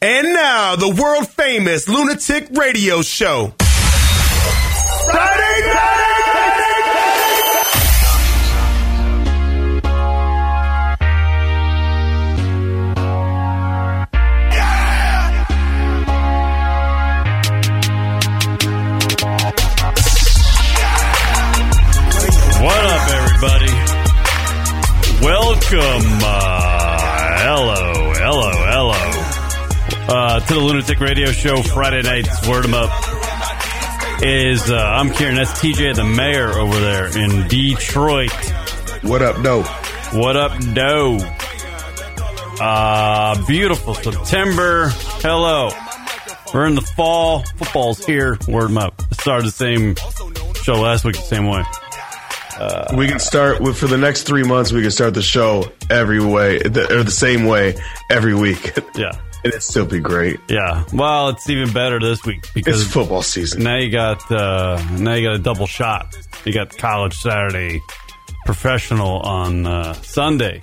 And now, the world famous Lunatic Radio Show. Friday What up, everybody? Welcome. Uh, hello, hello, hello. Uh, to the Lunatic Radio Show Friday nights. Word 'em up. Is uh, I'm Kieran. That's TJ, the mayor over there in Detroit. What up, doe? What up, Doe? Uh, beautiful September. Hello. We're in the fall. Football's here. Word 'em up. Started the same show last week, the same way. we can start with for the next three months. We can start the show every way the, or the same way every week, Yeah. It'd still be great. Yeah. Well, it's even better this week because It's football season. now you got uh, now you got a double shot. You got college Saturday, professional on uh, Sunday,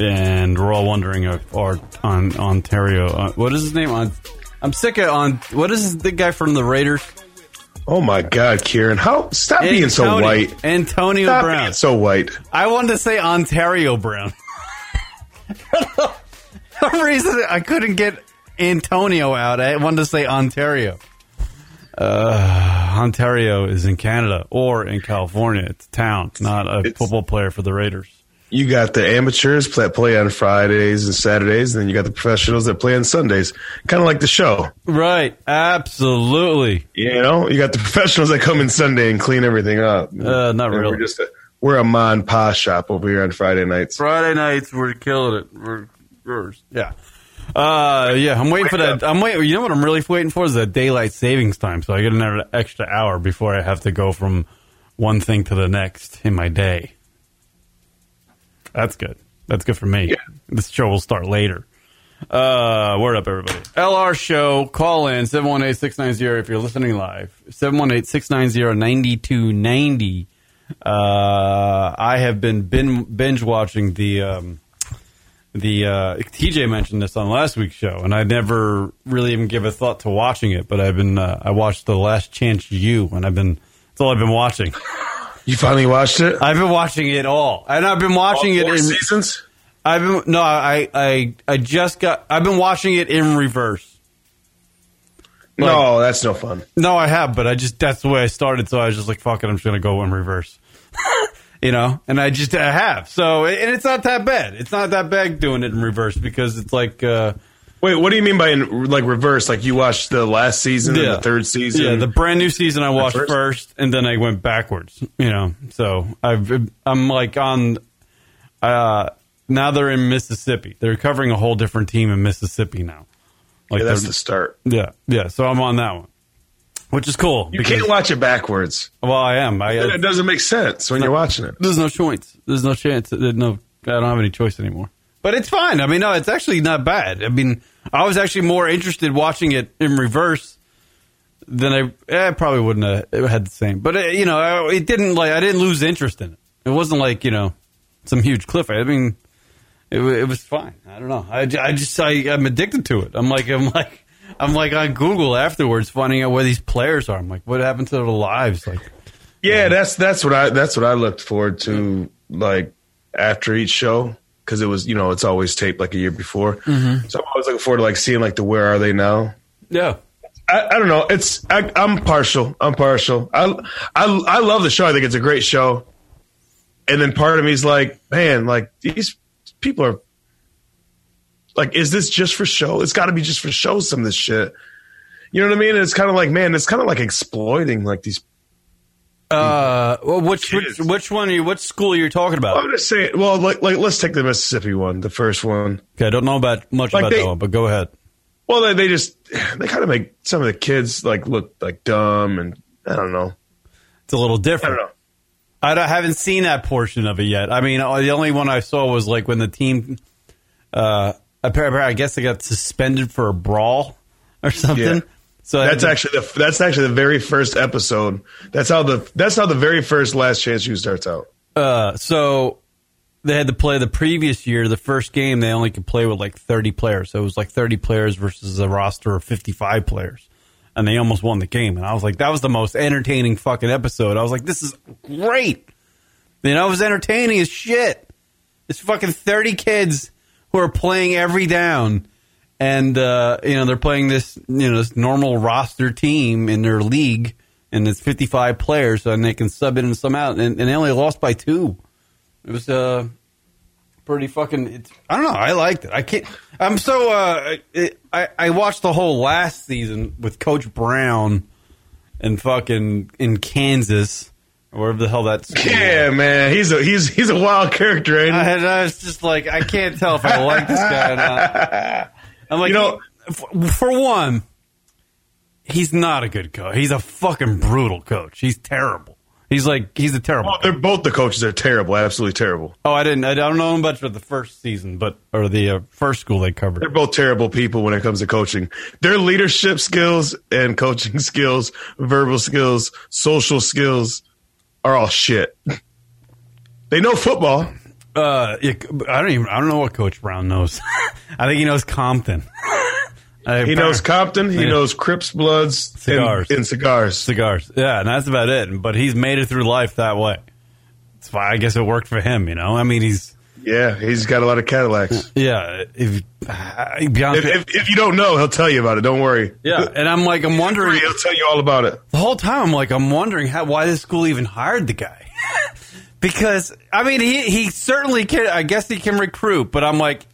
and we're all wondering if our on Ontario. Uh, what is his name? On I'm sick of on. What is the guy from the Raiders? Oh my God, Kieran, how stop being so white? Antonio Stop Brown. being so white. I wanted to say Ontario Brown. Some reason, I couldn't get Antonio out. I wanted to say Ontario. Uh, Ontario is in Canada or in California. It's a town, not a It's- football player for the Raiders. You got the amateurs that play on Fridays and Saturdays, and then you got the professionals that play on Sundays. Kind of like the show, Right. Absolutely. you know. You got the professionals that come in Sunday and clean everything up. Uh, not And really. We're just a, we're a mon pa shop over here on Friday nights. Friday nights, we're killing it. We're, yeah. Uh, yeah, I'm waiting for that. I'm waiting. You know what I'm really waiting for is the daylight savings time, so I get another extra hour before I have to go from one thing to the next in my day. That's good. That's good for me. Yeah. This show will start later. Uh, word up, everybody. LR show. Call in 718-690 if you're listening live. 718-690-9290. Uh, I have been bin- binge watching the um, the uh, TJ mentioned this on last week's show, and I never really even give a thought to watching it. But I've been uh, I watched the Last Chance U, and I've been that's all I've been watching. You finally watched it? I've been watching it all, and I've been watching All it in. seasons. I've been no, I I I just got. I've been watching it in reverse. no, that's no fun. No, I have, but I just that's the way I started. So I was just like, "Fuck it, I'm just gonna go in reverse," you know. And I just I have. So and it's not that bad. It's not that bad doing it in reverse because it's like, uh, Wait, what do you mean by in, like reverse? Like you watched the last season and the third season? Yeah, the brand new season I watched first? first? and then I went backwards. You know, so I've I'm like on. Uh, now they're in Mississippi. They're covering a whole different team in Mississippi now. Like Yeah, that's the start. yeah, yeah. So I'm on that one, which is cool. You can't watch it backwards. Well, I am. I, It doesn't make sense when you're watching it. there's no choice. There's no chance. There's no. I don't have any choice anymore. But it's fine. I mean, no, it's actually not bad. I mean, I was actually more interested watching it in reverse than I. eh, I probably wouldn't have had the same. But it, you know, it didn't like I didn't lose interest in it. It wasn't like you know some huge cliff. I mean, it, it was fine. I don't know. I, I just I, I'm addicted to it. I'm like I'm like I'm like on Google afterwards finding out where these players are. I'm like, what happened to their lives? Like, Yeah, that's that's what I that's what I looked forward to like after each show because it was you know it's always taped like a year before. Mm-hmm. So I'm always looking forward to like seeing like the where are they now. yeah. I, I don't know. It's I, I'm partial. I'm partial. I, I I love the show. I think it's a great show. And then part of me is like, man, like these people are like, is this just for show? It's got to be just for show. Some of this shit. You know what I mean? It's kind of like, man, it's kind of like exploiting like these. Uh, well, which which Kids. which one are you? What school are you talking about? I'm just saying. Well, like, like let's take the Mississippi one, the first one. Okay, I don't know about much Like about they- that one, but go ahead. Well, they, they just they kind of make some of the kids like look like dumb, and I don't know. It's a little I different. don't know. I, don't- haven't seen that portion of it yet. I mean, the only one I saw was like when the team, uh, I guess they got suspended for a brawl or something. Yeah. So That's actually the that's actually the very first episode. That's how the that's how the very first Last Chance U starts out. uh, so they had to play the previous year. The first game they only could play with like thirty players, so it was like thirty players versus a roster of fifty-five players, and they almost won the game. And I was like, that was the most entertaining fucking episode. I was like, this is great. You know, it was entertaining as shit. It's fucking thirty kids who are playing every down, and uh, you know they're playing this you know this normal roster team in their league, and it's fifty-five players, and they can sub in and some out, and, and they only lost by two. It was uh pretty fucking. It's, I don't know. I liked it. I can't. I'm so. Uh, it, I I watched the whole last season with Coach Brown and fucking in Kansas, wherever the hell that's. Yeah, man, he's a he's he's a wild character, ain't he? I, had, I was just like, I can't tell if I like this guy or not. I'm like, You know- for, for one, he's not a good coach. He's a fucking brutal coach. He's terrible. He's like, he's a terrible. Well, they're both the coaches are terrible, absolutely terrible. Oh, I didn't. I don't know much about the first season, but or the uh, first school they covered. They're both terrible people when it comes to coaching. Their leadership skills and coaching skills, verbal skills, social skills are all shit. They know football. Uh, yeah, I don't even. I don't know what Coach Brown knows. I think he knows Compton. He knows Compton. He Yeah. knows Crips, Bloods, Cigars. and, and cigars. cigars. Yeah, and that's about it. But he's made it through life that way. That's why I guess it worked for him. You know, I mean, he's Yeah, he's got a lot of Cadillacs. yeah. If, uh, be honest If, if, if you don't know, he'll tell you about it. Don't worry. yeah, and I'm like, I'm wondering He'll tell you all about it. the whole time. I'm like, I'm wondering how why this school even hired the guy. because I mean, he he certainly can. I guess he can recruit, but I'm like.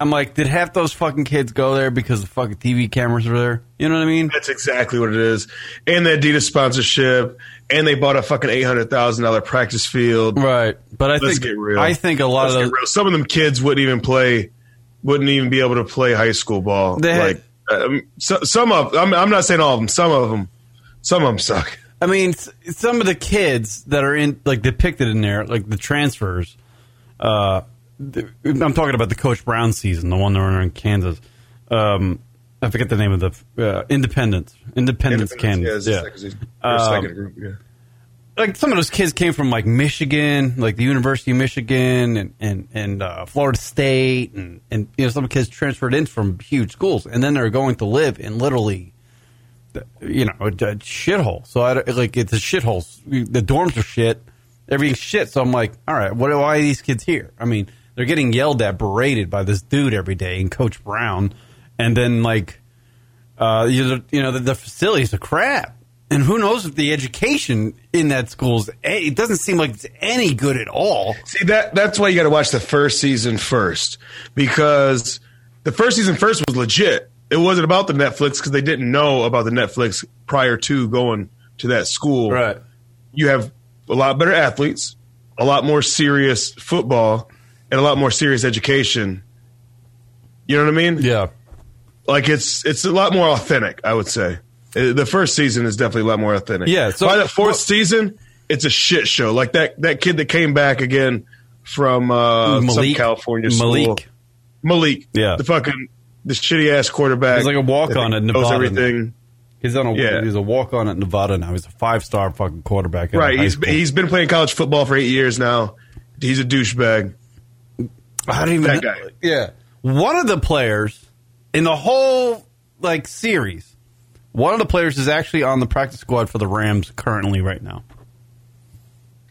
I'm like, did half those fucking kids go there because the fucking TV cameras were there? You know what I mean? That's exactly what it is. And the Adidas sponsorship, and they bought a fucking eight hundred thousand dollar practice field. Right. But I Let's think. I think a lot Let's of those. Some of them kids wouldn't even play, wouldn't even be able to play high school ball. They had- like um, so, some of, I'm, I'm not saying all of them. Some of them, some of them suck. I mean, some of the kids that are in, like depicted in there, like the transfers. Uh, I'm talking about the Coach Brown season, the one that were in Kansas. Um, I forget the name of the uh, Independence, Independence, Kansas. Yeah, Yeah, second, or Um, second group. Yeah. like some of those kids came from like Michigan, like the University of Michigan, and and and uh, Florida State, and and you know some kids transferred in from huge schools, and then they're going to live in literally, you know, a, a shithole. So I, don't- like it's a shithole. The dorms are shit, everything's shit. So I'm like, all right, what? Why are these kids here? I mean, they're getting yelled at, berated by this dude every day, and Coach Brown, and then like, uh, you know, you know the, the facilities are crap. And who knows if the education in that school is, it doesn't seem like it's any good at all. See that that's why you got to watch the first season first because the first season first was legit. It wasn't about the Netflix because they didn't know about the Netflix prior to going to that school. Right. You have a lot better athletes, a lot more serious football, and a lot more serious education. You know what I mean? Yeah. Like it's it's a lot more authentic. I would say Uh, the first season is definitely a lot more authentic. Yeah, so- by the fourth well- season, it's a shit show. Like that that kid that came back again from uh, some California school. Malik. Malik. Yeah. the fucking the shitty ass quarterback. He's like a walk-on at knows Nevada. everything. He's on a Yeah. he's a walk on at Nevada now. He's a five star fucking quarterback. Right. He's school. he's been playing college football for eight years now. He's a douchebag. I don't even that know- guy. Yeah. One of the players in the whole like series, one of the players is actually on the practice squad for the Rams currently right now.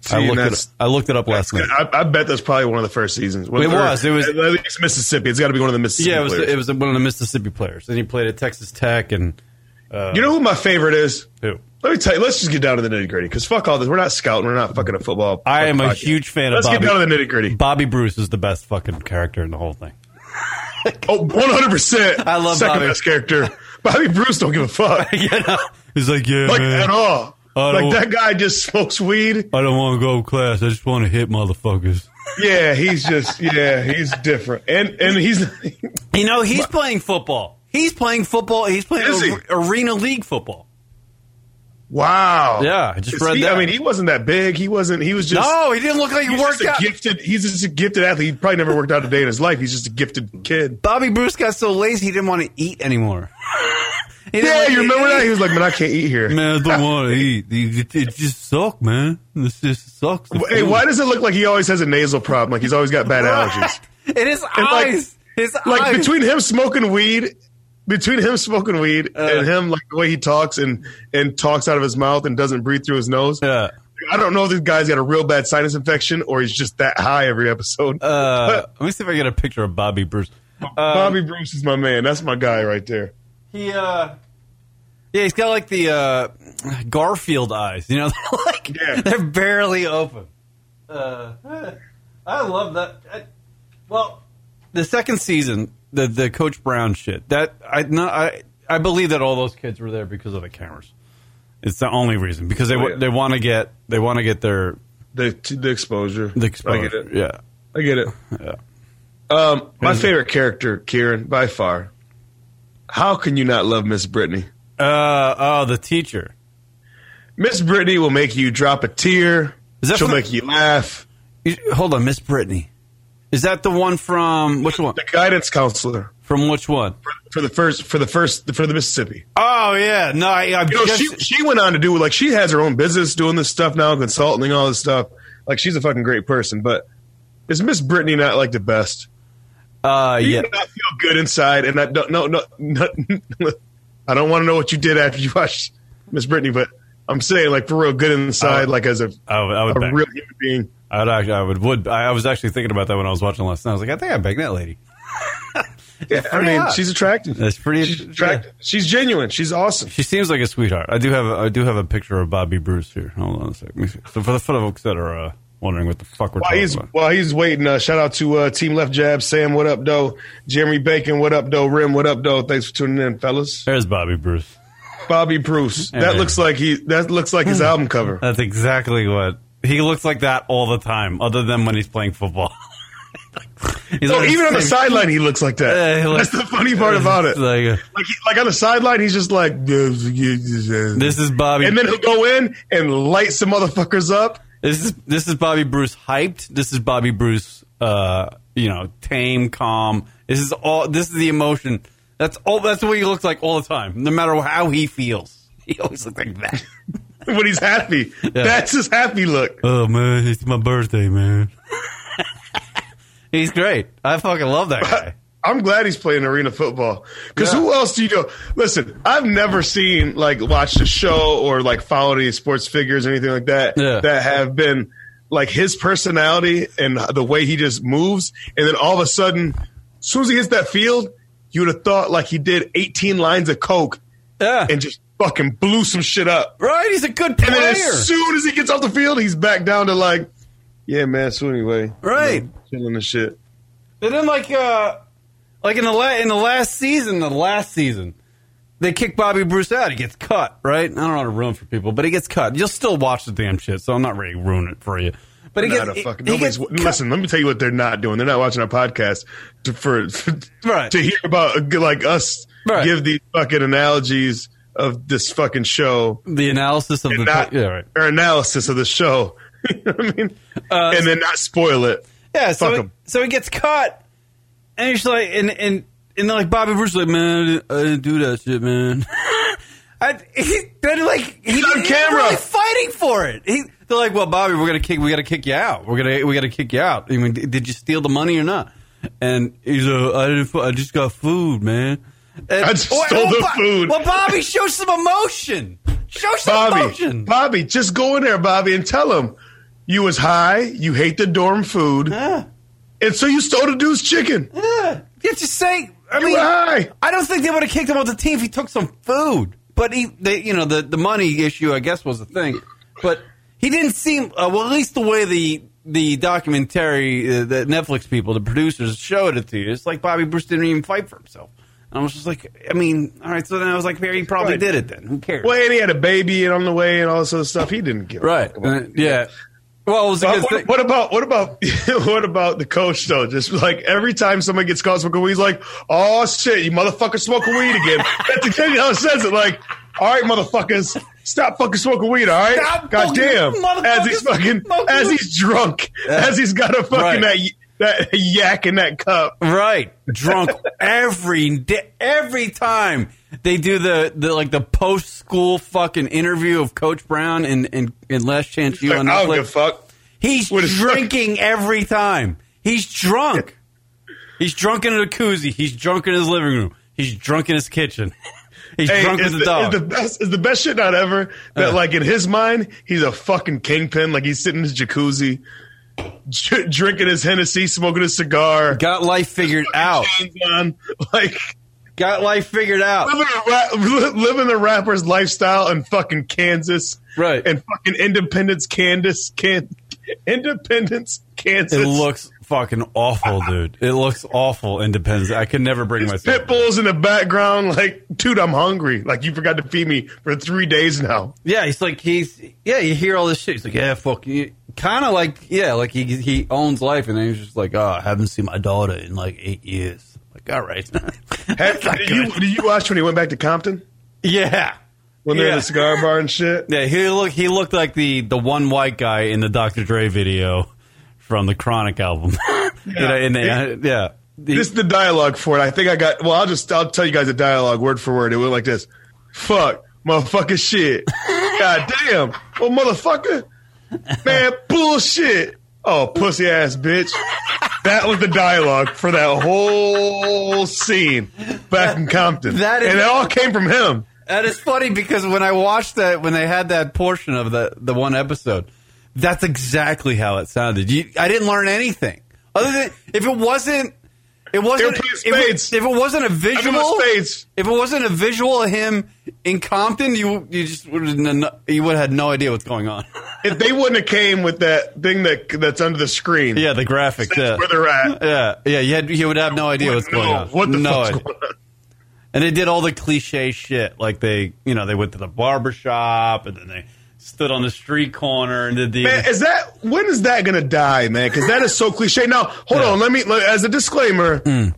See, I looked it. I looked it up last night. I, I bet that's probably one of the first seasons. It was. It was- at least Mississippi. It's got to be one of the Mississippi. Yeah, it was. players. It was one of the Mississippi players, and he played at Texas Tech. And uh, You know who my favorite is? who? Let me tell you. Let's just get down to the nitty gritty because fuck all this. We're not scouting. We're not fucking a football. I am a podcast. huge fan Let's of get down to the nitty gritty. Bobby Bruce is the best fucking character in the whole thing. Oh, 100 percent. I love second Bobby. best character. Bobby Bruce don't give a fuck you know, he's like, yeah, like man. at all. Like that guy just smokes weed. I don't want to go to class. I just want to hit motherfuckers. Yeah, he's just yeah, he's different. And and he's You know, he's playing football. He's playing football. He's playing Is he? ar- arena league football. Wow. Yeah, I just read he- that. I mean, he wasn't that big. He wasn't. He was just. no, he didn't look like he worked just a out. gifted. He's just a gifted athlete. He probably never worked out a day in his life. He's just a gifted kid. Bobby Bruce got so lazy he didn't want to eat anymore. Yeah, like you remember that? He was like, "Man, I can't eat here." Man, I don't want to eat. It, it just sucks, man. This just sucks. The Hey, food. why does it look like he always has a nasal problem? Like he's always got bad allergies. It is like- eyes. His Like eyes. between him smoking weed, between him smoking weed Uh. and him like the way he talks and and talks out of his mouth and doesn't breathe through his nose. Yeah. I don't know if this guy's got a real bad sinus infection or he's just that high every episode. Uh, let me see if I get a picture of Bobby Bruce. Uh, Bobby Bruce is my man. That's my guy right there. He, uh, yeah, he's got like the uh, Garfield eyes. You know, they're like Yeah. they're barely open. Uh, I love that. I, well, the second season, the the Coach Brown shit. That I no, I I believe that all those kids were there because of the cameras. It's the only reason because they Oh, yeah. they want to get they want to get their The the exposure. the I get it. Yeah, I get it. yeah. Um, my favorite character, Kieran, by far. How can you not love Miss Brittany? Uh oh, the teacher. Miss Brittany will make you drop a tear. Is that She'll make you laugh. You- Hold on, Miss Brittany. Is that the one from which one? The guidance counselor From which one? for the first for the first for the Mississippi. Oh yeah, no, I, I You know, just, she she went on to do like she has her own business doing this stuff now, consulting all this stuff. Like she's a fucking great person, but is Miss Brittany not like the best? uh, Do you yeah. not feel good inside? And I don't no no, no I don't want to know what you did after you watched Miss Brittany, but I'm saying like for real good inside, Oh. like as a I would, I would a real human being. I would actually, I would, would. I was actually thinking about that when I was watching last night. I was like, I think I banged that lady. Yeah, I mean, hot. she's attractive. That's pretty. She's attractive. She's genuine. She's awesome. She seems like a sweetheart. I do have, a, I do have a picture of Bobby Bruce here. Hold on a second. Let me see. So for the folks that are uh, wondering what the fuck we're While talking he's about, while he's waiting, uh, shout out to uh, Team Left Jab, Sam, what up, though? Jeremy Bacon, what up, though? Rim, what up, though? Thanks for tuning in, fellas. there's Bobby Bruce. Bobby Bruce. Yeah. That looks like he. That looks like his album cover. That's exactly what he looks like. That all the time, other than when he's playing football. he's Oh, even on the sideline, he looks like that. Yeah, looks- That's the funny part about it. Like, Like, he, like on the sideline, he's just like, this is Bobby. and then he'll go in and light some motherfuckers up. This is this is Bobby Bruce hyped. This is Bobby Bruce, uh, you know, tame, calm. This is all. This is the emotion. That's all. That's way he looks like all the time, no matter how he feels. He always looks like that. when he's happy. That's his happy look. oh man, it's my birthday, man. He's great. I fucking love that guy. I'm glad he's playing arena football. Because Yeah. who else do you know? Listen, I've never seen like watched a show or like followed any sports figures or anything like that Yeah. that have been like his personality and the way he just moves, and then all of a sudden, as soon as he hits that field, you would have thought like he did 18 lines of coke Yeah, and just fucking blew some shit up. right. He's a good player. And then as soon as he gets off the field, he's back down to like, yeah, man. So anyway, Right. you know, chilling and shit. And then like uh like in the la- in the last season, the last season, they kick Bobby Bruce out. He gets cut, right? I don't know how to ruin for people, but he gets cut. You'll still watch the damn shit, so I'm not really to ruin it for you. But he Not gets, fucking, he gets cut. listen, let me tell you what they're not doing. They're not watching our podcast to, for, for Right. to hear about like us Right. give these fucking analogies of this fucking show the analysis of the not yeah right or analysis of the show. you know I mean? Uh, and then not spoil it. yeah. So Fuck he, 'em. so he gets caught, and he's like, and and and then like Bobby Bruce is like, man, I didn't, I didn't do that shit, man. I, he, then like he, He's on he's camera. really fighting for it. He, they're like, well, Bobby, we're gonna kick, we gotta kick you out. We're gonna, we gotta kick you out. I mean, did you steal the money or not? And he's like, I didn't, I just got food, man. And, I just stole the Bo- food. Well, Bobby, show some emotion. Show some Bobby, emotion. Bobby, just go in there, Bobby, and tell him you was high, you hate the dorm food, Yeah. and so you stole the dude's chicken. Yeah. You just say. I You mean, high. I don't think they would have kicked him off the team if he took some food. But he, they, you know, the the money issue, I guess, was the thing. But he didn't seem uh, well. At least the way the the documentary, uh, the Netflix people, the producers showed it to you, it's like Bobby Bruce didn't even fight for himself. I was just like, I mean, all right. So then I was like, maybe he probably Right. did it. Then who cares? Well, and he had a baby and on the way and all this other stuff. He didn't give right? Uh, yeah. Well, it was a Uh, good what, thing. what about what about what about the coach though? Just like every time somebody gets caught smoking weed, he's like, "Oh shit, you motherfucker smoking weed again." That's exactly how it says it. Like, all right, motherfuckers, stop fucking smoking weed. All right, Stop god damn. As he's fucking as he's drunk, as he's got a fucking Right. that that yak in that cup. Right, drunk every day, every time they do the, the like the post school fucking interview of Coach Brown in in, in Last Chance U Like, on I a Netflix. fuck. He's What drinking every time. He's drunk. He's drunk in a jacuzzi. He's drunk in his living room. He's drunk in his kitchen. He's Hey, drunk the, the dog. is the best is the best shit not ever that Uh. like in his mind he's a fucking kingpin like he's sitting in his jacuzzi dr- drinking his Hennessy smoking his cigar Got life figured out. chains on like Got life figured out. living a, ra- living the rapper's lifestyle in fucking Kansas Right. and fucking Independence Kansas can Independence Kansas It looks fucking awful, dude. It looks awful. Independence. I could never bring myself. pit bulls in the background like dude I'm hungry like you forgot to feed me for three days now Yeah, he's like he's yeah. You hear all this shit. He's like yeah, fuck you. Kind of like yeah, like he he owns life, and then he's just like oh, I haven't seen my daughter in like eight years. Like all right, Have- did, you, did you watch when he went back to Compton yeah. when they're in the cigar bar and shit Yeah, he look he looked like the the one white guy in the Dr. Dre video from the Chronic album. you know, in the, uh, yeah. The- This is the dialogue for it. I think I got. Well, I'll just I'll tell you guys the dialogue word for word. It went like this: "Fuck, motherfucker, shit. God damn, well, motherfucker, man, bullshit. Oh, pussy ass bitch." That was the dialogue for that whole scene back in Compton, That is- and it all came from him. That is funny because when I watched that, when they had that portion of the the one episode, that's exactly how it sounded. You, I didn't learn anything other than if it wasn't, it wasn't. If, it- if it wasn't a visual, if it wasn't a visual of him in Compton, you you just would have you would have had no idea what's going on. If they wouldn't have came with that thing that that's under the screen, yeah, the graphic, that's Yeah, where they're at. yeah, yeah. You had you would have no idea what's going on. What the no fuck's idea. And they did all the cliche shit. Like they, you know, they went to the barber shop and then they stood on the street corner and did the. Man, is that when is that gonna die, man? Because that is so cliche. Now, hold Yeah. on. Let me let- as a disclaimer. Mm.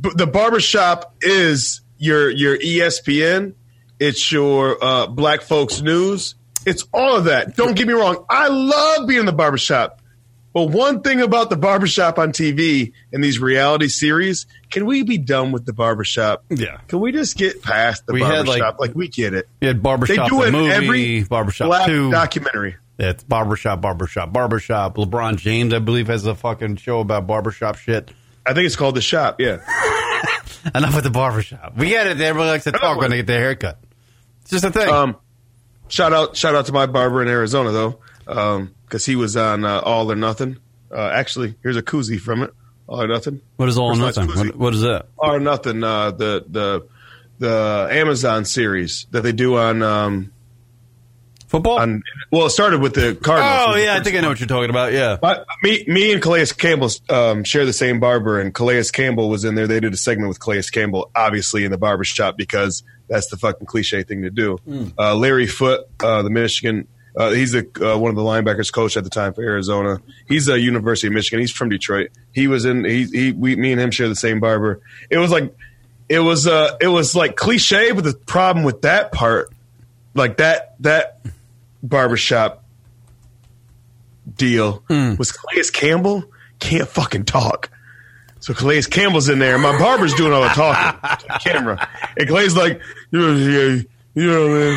b- the barbershop is your your ESPN. It's your uh, Black Folks News. It's all of that. Don't get me wrong. I love being in the barbershop. But one thing about the barbershop on TV and these reality series, can we be done with the barbershop? Yeah. Can we just get past the We barbershop? like- like, we get it. You had They Barbershop do the it movie, every Barbershop 2. documentary. Yeah, it's Barbershop, Barbershop, Barbershop. LeBron James, I believe, has a fucking show about barbershop shit. I think it's called the shop. Yeah. Enough with the barbershop. We get it. Everybody likes to talk when they get their haircut. It's just a thing. Um, shout out, shout out to my barber in Arizona though, because he was on uh, All or Nothing. Uh, actually, here's a koozie from it. All or Nothing. what is all or nothing? What, what is that? All or Nothing. Uh, the the the Amazon series that they do on um Football? on. Well, it started with the Cardinals. oh, yeah, I think I know what you're talking about. Yeah. But me, me and Calais Campbell um, share the same barber, and Calais Campbell was in there. They did a segment with Calais Campbell, obviously in the barber shop because that's the fucking cliche thing to do. Uh, Larry Foote, uh, the Michigan, uh, he's a, uh, one of the linebackers coach at the time for Arizona. He's a University of Michigan. He's from Detroit. He was in. He, he we, me and him share the same barber. It was like, it was, uh, it was like cliche, but the problem with that part, like that that barbershop deal was Calais Campbell can't fucking talk. So Calais Campbell's in there, and my barber's doing all the talking to the camera. And Calais like, you know, yeah, you know, man.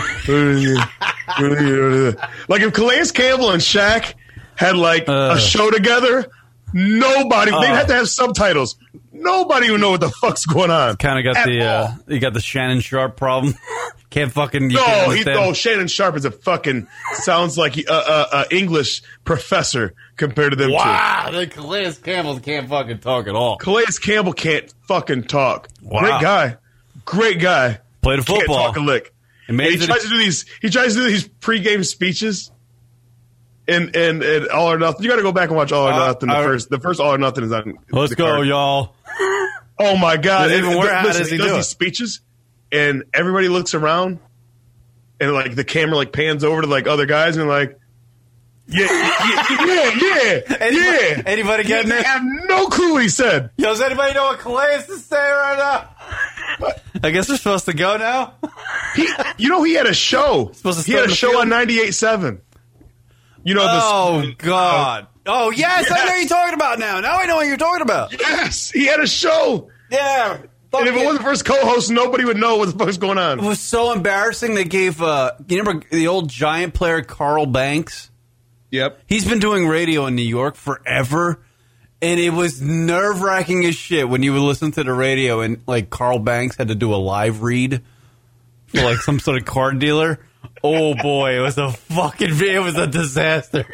like if Calais Campbell and Shaq had like Uh. a show together, nobody they'd Uh. have to have subtitles. Nobody would know what the fuck's going on. Kind of got the uh, you got the Shannon Sharpe problem. can't fucking you No, can't he, no, Shannon Sharpe is a fucking sounds like a uh, uh, uh, English professor compared to them two. Wow, the Calais Campbell can't fucking talk at all. Calais Campbell can't fucking talk. Wow. Great guy, great guy. Played a Can't football. talk a lick. And he tries to do these. He tries to do these pregame speeches. And, and and all or nothing. You got to go back and watch all or Uh, nothing. The I- first, the first all or nothing is on. Let's go, card. y'all. Oh my god! Does even? How does he does do these it? speeches, and everybody looks around, and like the camera like pans over to like other guys, and like, yeah, yeah, yeah, yeah, Anybody, yeah. anybody getting They it? have no clue what he said. Yo, does anybody know what Calais is to say right now? I guess we're supposed to go now. He, you know, he had a show. Supposed to he had a show field? on 98.7. You know, this, Oh God! Oh yes, I know you're talking about now. Now I know what you're talking about. Yes, he had a show. Yeah. And if it wasn't for his co-host, nobody would know what the fuck is going It was so embarrassing. They gave uh, you remember the old giant player Carl Banks. Yep. He's been doing radio in New York forever, and it was nerve wracking as shit when you would listen to the radio and like Carl Banks had to do a live read for like some sort of card dealer. Oh boy, it was a fucking it was a disaster.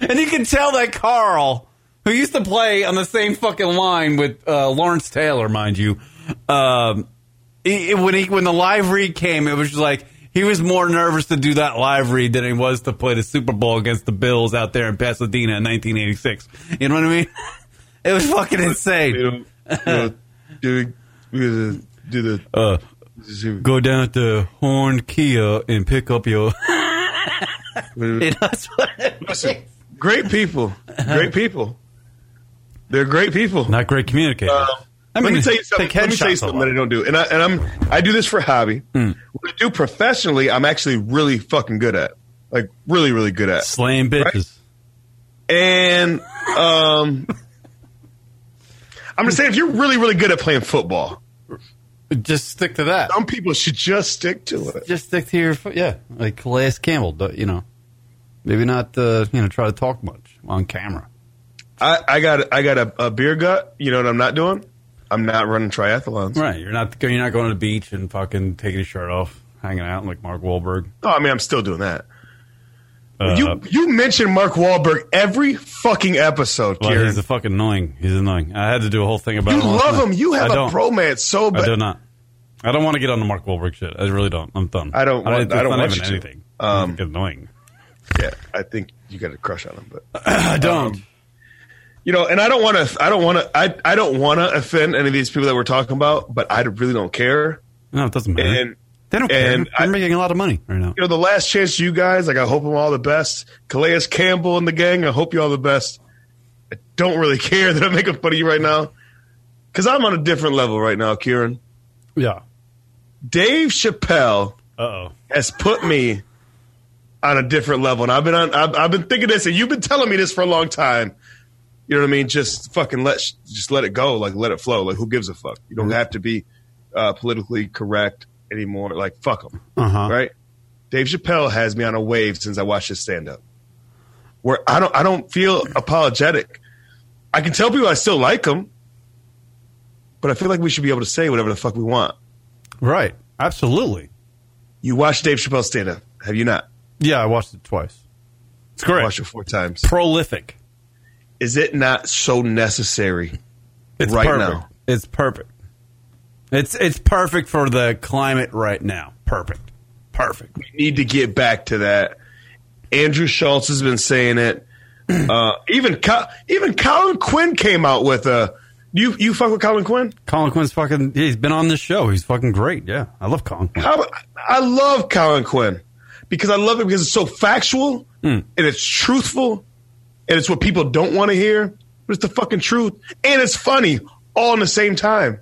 and you can tell that Carl, who used to play on the same fucking line with uh, Lawrence Taylor, mind you, um, he, when he when the live read came, it was just like he was more nervous to do that live read than he was to play the Super Bowl against the Bills out there in Pasadena in 1986. You know what I mean? It was fucking insane. You know, do, do the do the Uh, go down to Horn Kia and pick up your. You know, that's what it Listen, great people, great people. They're great people. Not great communicators. Uh, I let me tell you something. Let me tell you something that I don't do, and I and I'm I do this for hobby. Hmm. What I do professionally, I'm actually really fucking good at, like really really good at. Slaying bitches. And um, I'm just saying, if you're really really good at playing football, Just stick to that. some people should just stick to it. Just stick to your, yeah, like Calais Campbell. You know, maybe not. Uh, you know, try to talk much on camera. I, I got I got a, a beer gut. You know what I'm not doing? I'm not running triathlons. Right. You're not. You're not going to the beach and fucking taking your shirt off, hanging out like Mark Wahlberg. No, I mean I'm still doing that. Uh, you you mention Mark Wahlberg every fucking episode, well, Kieran. he's a fucking annoying. He's annoying. I had to do a whole thing about. you him love him. You have I a don't. bromance so bad. I do not. I don't want to get on the Mark Wahlberg shit. I really don't. I'm done. I don't want- it's I don't not want even anything. Um, annoying. Yeah, I think you got a crush on him, but I don't. um, you know, and I don't want to. I don't want to. I I don't want to offend any of these people that we're talking about, but I really don't care. no, it doesn't matter. And they don't care. and They're I- making a lot of money right now. you know, the last chance you guys, like I hope them all the best. Calais Campbell and the gang, I hope you all the best. I don't really care that I'm making fun of you right now because I'm on a different level right now, Kieran. Yeah. Dave Chappelle Uh oh. has put me on a different level, and I've been on. I've, I've been thinking this, and you've been telling me this for a long time. You know what I mean? Just fucking let, just let it go, like let it flow. Like who gives a fuck? You don't have to be uh, politically correct anymore. Like fuck them, Uh huh. right? Dave Chappelle has me on a wave since I watched his stand up, where I don't, I don't feel apologetic. I can tell people I still like him, but I feel like we should be able to say whatever the fuck we want. Right. Absolutely. You watched Dave Chappelle stand up, have you not? Yeah, I watched it twice. It's great. I watched it four times. Prolific. Is it not so necessary? It's Right perfect. now. It's perfect. It's it's perfect for the climate right now. Perfect. Perfect. We need to get back to that. Andrew Schulz has been saying it. Uh, even even Colin Quinn came out with a. You you fuck with Colin Quinn? Colin Quinn's fucking. He's been on this show. He's fucking great. Yeah, I love Colin. Quinn. How, I love Colin Quinn because I love it because it's so factual Hmm. and it's truthful and it's what people don't want to hear, but it's the fucking truth and it's funny all in the same time.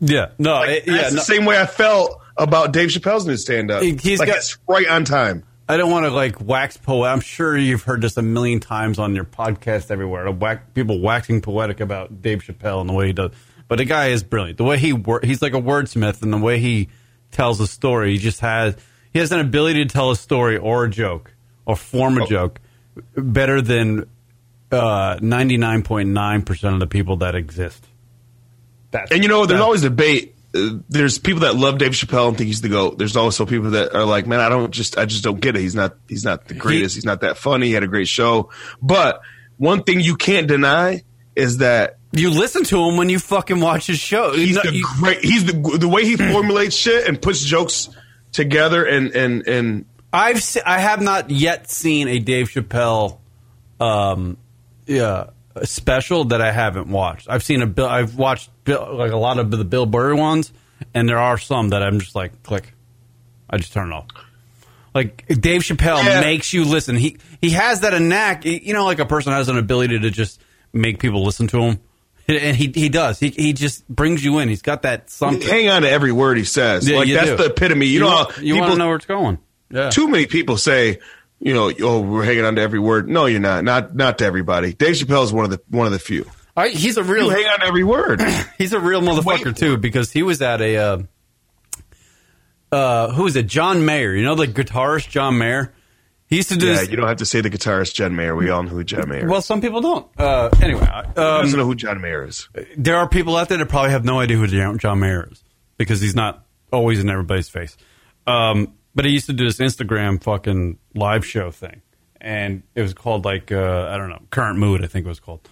Yeah. No. it- yeah. That's no, the same way I felt about Dave Chappelle's new stand up. He- he's like got- it's right on time. I don't want to like wax poet. I'm sure you've heard this a million times on your podcast everywhere. Whack, people waxing poetic about Dave Chappelle and the way he does. But the guy is brilliant. The way he wor- he's like a wordsmith, and the way he tells a story, he just has he has an ability to tell a story or a joke or form a Oh. joke better than ninety nine point nine percent of the people that exist. That's, And you know, there's always debate. Uh, there's people that love Dave Chappelle and think he's the goat. There's also people that are like, man, I don't just, I just don't get it. He's not, he's not the greatest. he's not that funny. He had a great show. But one thing you can't deny is that you listen to him when you fucking watch his show. he's You the you- great. He's the the way he formulates shit and puts jokes together and and and I've se- I have not yet seen a Dave Chappelle um yeah special that I haven't watched. I've seen a Bill I've watched Bill, like a lot of the Bill Burr ones and there are some that I'm just like click. I just turn it off. Like Dave Chappelle Yeah. makes you listen. He he has that a knack, you know like a person has an ability to just make people listen to him. And he he does. He he just brings you in. He's got that something. hang on to every word he says. Yeah, like you that's do. the epitome. You, know, want, you want to know where it's going. Yeah. too many people say, you know, oh, we're hanging on to every word. No, you're not. Not not to everybody. Dave Chappelle is one of the one of the few. I, he's a You real hang on to every word. he's a real motherfucker Wait. too because he was at a uh, uh, who is it? John Mayer. You know the guitarist John Mayer. He used to do yeah, this. you don't have to say the guitarist John Mayer. We all know who John Mayer. is. well, some people don't. Uh, anyway, Who um, doesn't know who John Mayer is? there are people out there that probably have no idea who John John Mayer is because he's not always in everybody's face. Um, but he used to do this Instagram fucking live show thing, and it was called like uh, I don't know, Current Mood, I think it was called,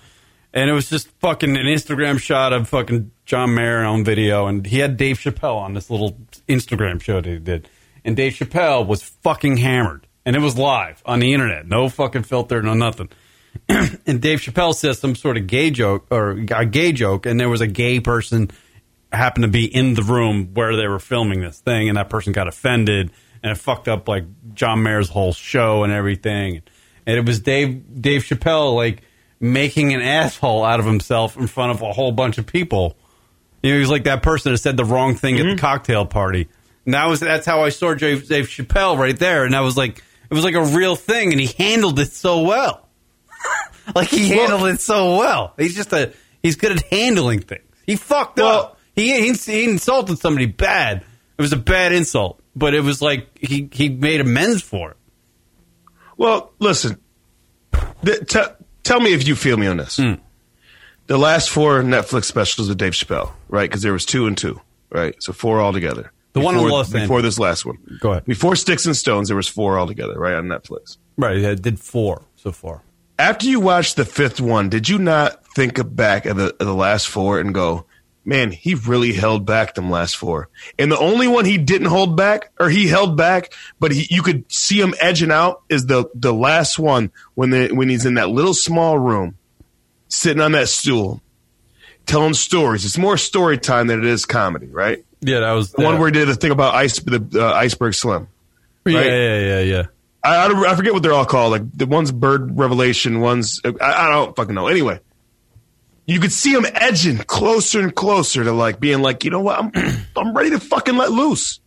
and it was just fucking an Instagram shot of fucking John Mayer on video, and he had Dave Chappelle on this little Instagram show that he did, and Dave Chappelle was fucking hammered, and it was live on the internet, no fucking filter, no nothing. and Dave Chappelle says some sort of gay joke or a gay joke, and there was a gay person happened to be in the room where they were filming this thing, and that person got offended, and it fucked up like John Mayer's whole show and everything. And it was Dave Dave Chappelle like making an asshole out of himself in front of a whole bunch of people. You know, he was like that person that said the wrong thing at the mm-hmm. cocktail party. And that was that's how I saw Dave, Dave Chappelle right there, and that was like it was like a real thing, and he handled it so well. like he handled it so well. He's just a he's good at handling things. He fucked Well- up. He, he he insulted somebody bad. It was a bad insult, but it was like he he made amends for it. Well, listen. Th- t- tell me if you feel me on this. Hmm. The last four Netflix specials with Dave Chappelle, right? Because there was two and two, right? So four altogether. The one in before, Los Angeles. before this last one. Go ahead. Before Sticks and Stones, there was four altogether, right on Netflix. Right, he did four so far. After you watched the fifth one, did you not think back at the, at the last four and go, man, he really held back them last four. And the only one he didn't hold back, or he held back, but he, you could see him edging out, is the the last one when the, when he's in that little small room, sitting on that stool, telling stories. It's more story time than it is comedy, right? Yeah, that was The one where he did the thing about ice, the uh, iceberg slim. yeah, right? yeah, yeah, yeah. I, I, I forget what they're all called. Like the one's Bird Revelation, one's I, I don't fucking know. Anyway, you could see him edging closer and closer to like being like, you know what, I'm I'm ready to fucking let loose.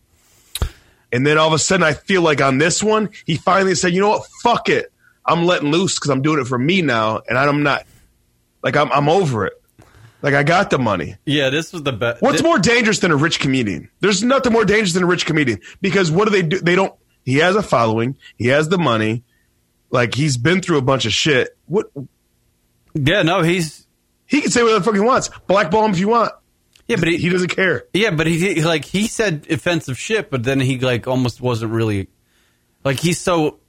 And then all of a sudden, I feel like on this one, he finally said, you know what, fuck it, I'm letting loose because I'm doing it for me now, and I'm not like I'm I'm over it. Like I got the money. Yeah, this was the best. What's more dangerous than a rich comedian? There's nothing more dangerous than a rich comedian because what do they do? They don't. He has a following. He has the money. Like he's been through a bunch of shit. What Yeah, no, he's he can say whatever the fuck he wants. Blackball him if you want. yeah, but he, He doesn't care. yeah, but he like he said offensive shit, but then he like almost wasn't really like he's so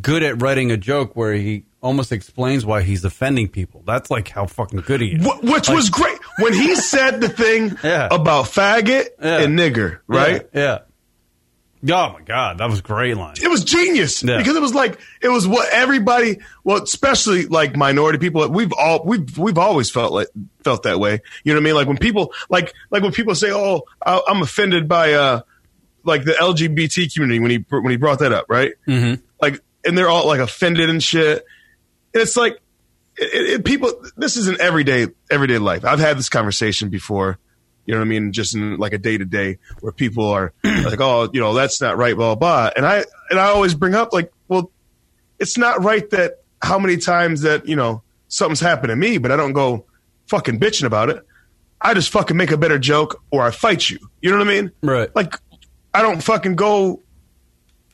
good at writing a joke where he almost explains why he's offending people. That's like how fucking good he is. Wh- Which was great when he said the thing Yeah. about faggot Yeah. and nigger. Right. Yeah. yeah. Oh my god, that was great line. it was genius Yeah. because it was like it was what everybody well especially like minority people we've all we've we've always felt like felt that way you know what i mean like when people like like when people say oh I- i'm offended by uh like the lgbt community when he when he brought that up right mm-hmm. like and they're all like offended and shit and it's like it, it- people this is an everyday everyday life i've had this conversation before you know what I mean? Just in like a day to day where people are like, oh, you know, that's not right, blah, blah, blah. And I, and I always bring up like, well, it's not right that how many times that, you know, something's happened to me, but I don't go fucking bitching about it. I just fucking make a better joke or I fight you. You know what I mean? Right. Like, I don't fucking go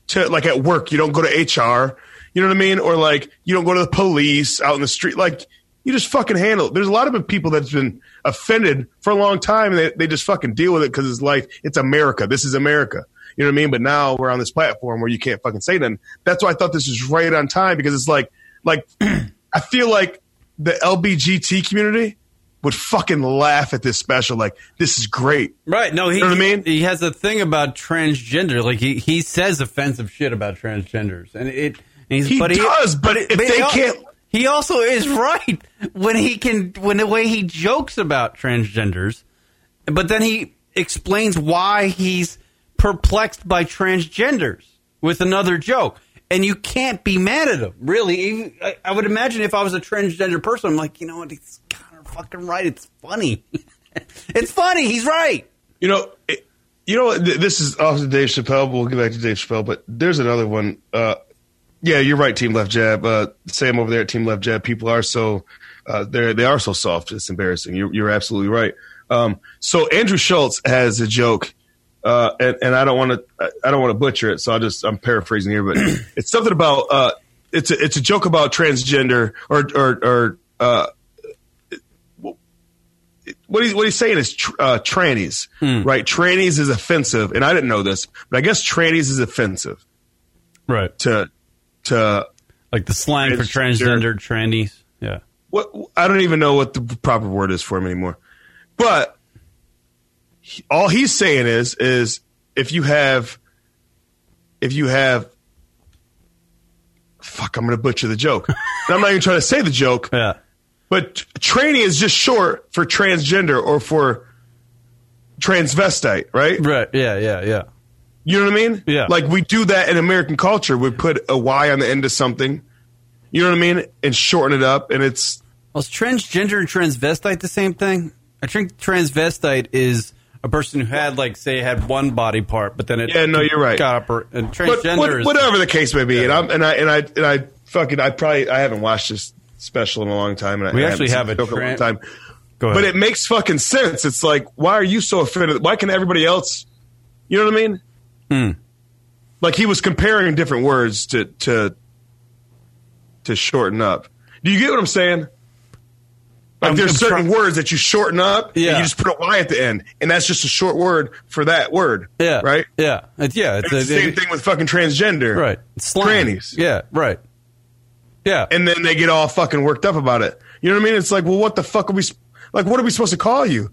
to like at work. You don't go to HR. You know what I mean? Or like you don't go to the police out in the street. Like you just fucking handle it. There's a lot of people that's been offended for a long time and they, they just fucking deal with it because it's life. It's America. This is America. You know what I mean? But now we're on this platform where you can't fucking say nothing. That's why I thought this was right on time because it's like, like, I feel like the LBGT community would fucking laugh at this special. Like, this is great. Right. No, he, You know what I mean? he has a thing about transgender. Like he, he says offensive shit about transgenders, and it. He's, He but does, but if he they al- can't- he also is right when he can when the way he jokes about transgenders, but then he explains why he's perplexed by transgenders with another joke. And you can't be mad at him, really. Even, I, I would imagine if I was a transgender person, I'm like, you know what? He's kind of fucking right. It's funny. it's funny. He's right. You know, it, you know, th- this is off to Dave Chappelle. But we'll get back to Dave Chappelle, but there's another one. Uh, Yeah, you're right. Team Left Jab. Uh, Sam over there at Team Left Jab. People are so uh, they they are so soft. It's embarrassing. You're, you're absolutely right. Um, so Andrew Schulz has a joke, uh, and, and I don't want to I don't want to butcher it. So I just I'm paraphrasing here, but it's something about uh, it's a it's a joke about transgender or or or uh, what he's what he's saying is tr- uh, trannies, right? Trannies is offensive, and I didn't know this, but I guess trannies is offensive Right. to to Like the slang for Transgender. trannies. Yeah. what I don't even know what the proper word is for him anymore. But he- all he's saying is is if you have if you have fuck, I'm going to butcher the joke. I'm not even trying to say the joke, Yeah. but tranny is just short for transgender or for transvestite, right? Right. Yeah. Yeah. Yeah. You know what I mean? Yeah. Like we do that in American culture. We put a Y on the end of something. You know what I mean? And shorten it up, and it's Well, is transgender and transvestite the same thing? I think transvestite is a person who had, like, say, had one body part, but then it Yeah, no, you're right. got up. or- And but transgender what- is whatever the case may be. And I'm and I and I and I fucking I probably I haven't watched this special in a long time. And I- We I actually haven't have seen a the joke in a long time. Go ahead. But it makes fucking sense. It's like, why are you so offended? Why can everybody else? You know what I mean? Hmm. Like he was comparing different words to to to shorten up. Do you get what I'm saying? Like I'm- there's I'm certain try- words that you shorten up, and Yeah. you just put a Y at the end, and that's just a short word for that word. yeah. right. Yeah. It's, yeah. It's, It's the a- same thing with fucking transgender, Right. Slang. Trannies. Yeah. Right. Yeah. and then they get all fucking worked up about it. You know what I mean? It's like, well, what the fuck are we? Like, what are we supposed to call you?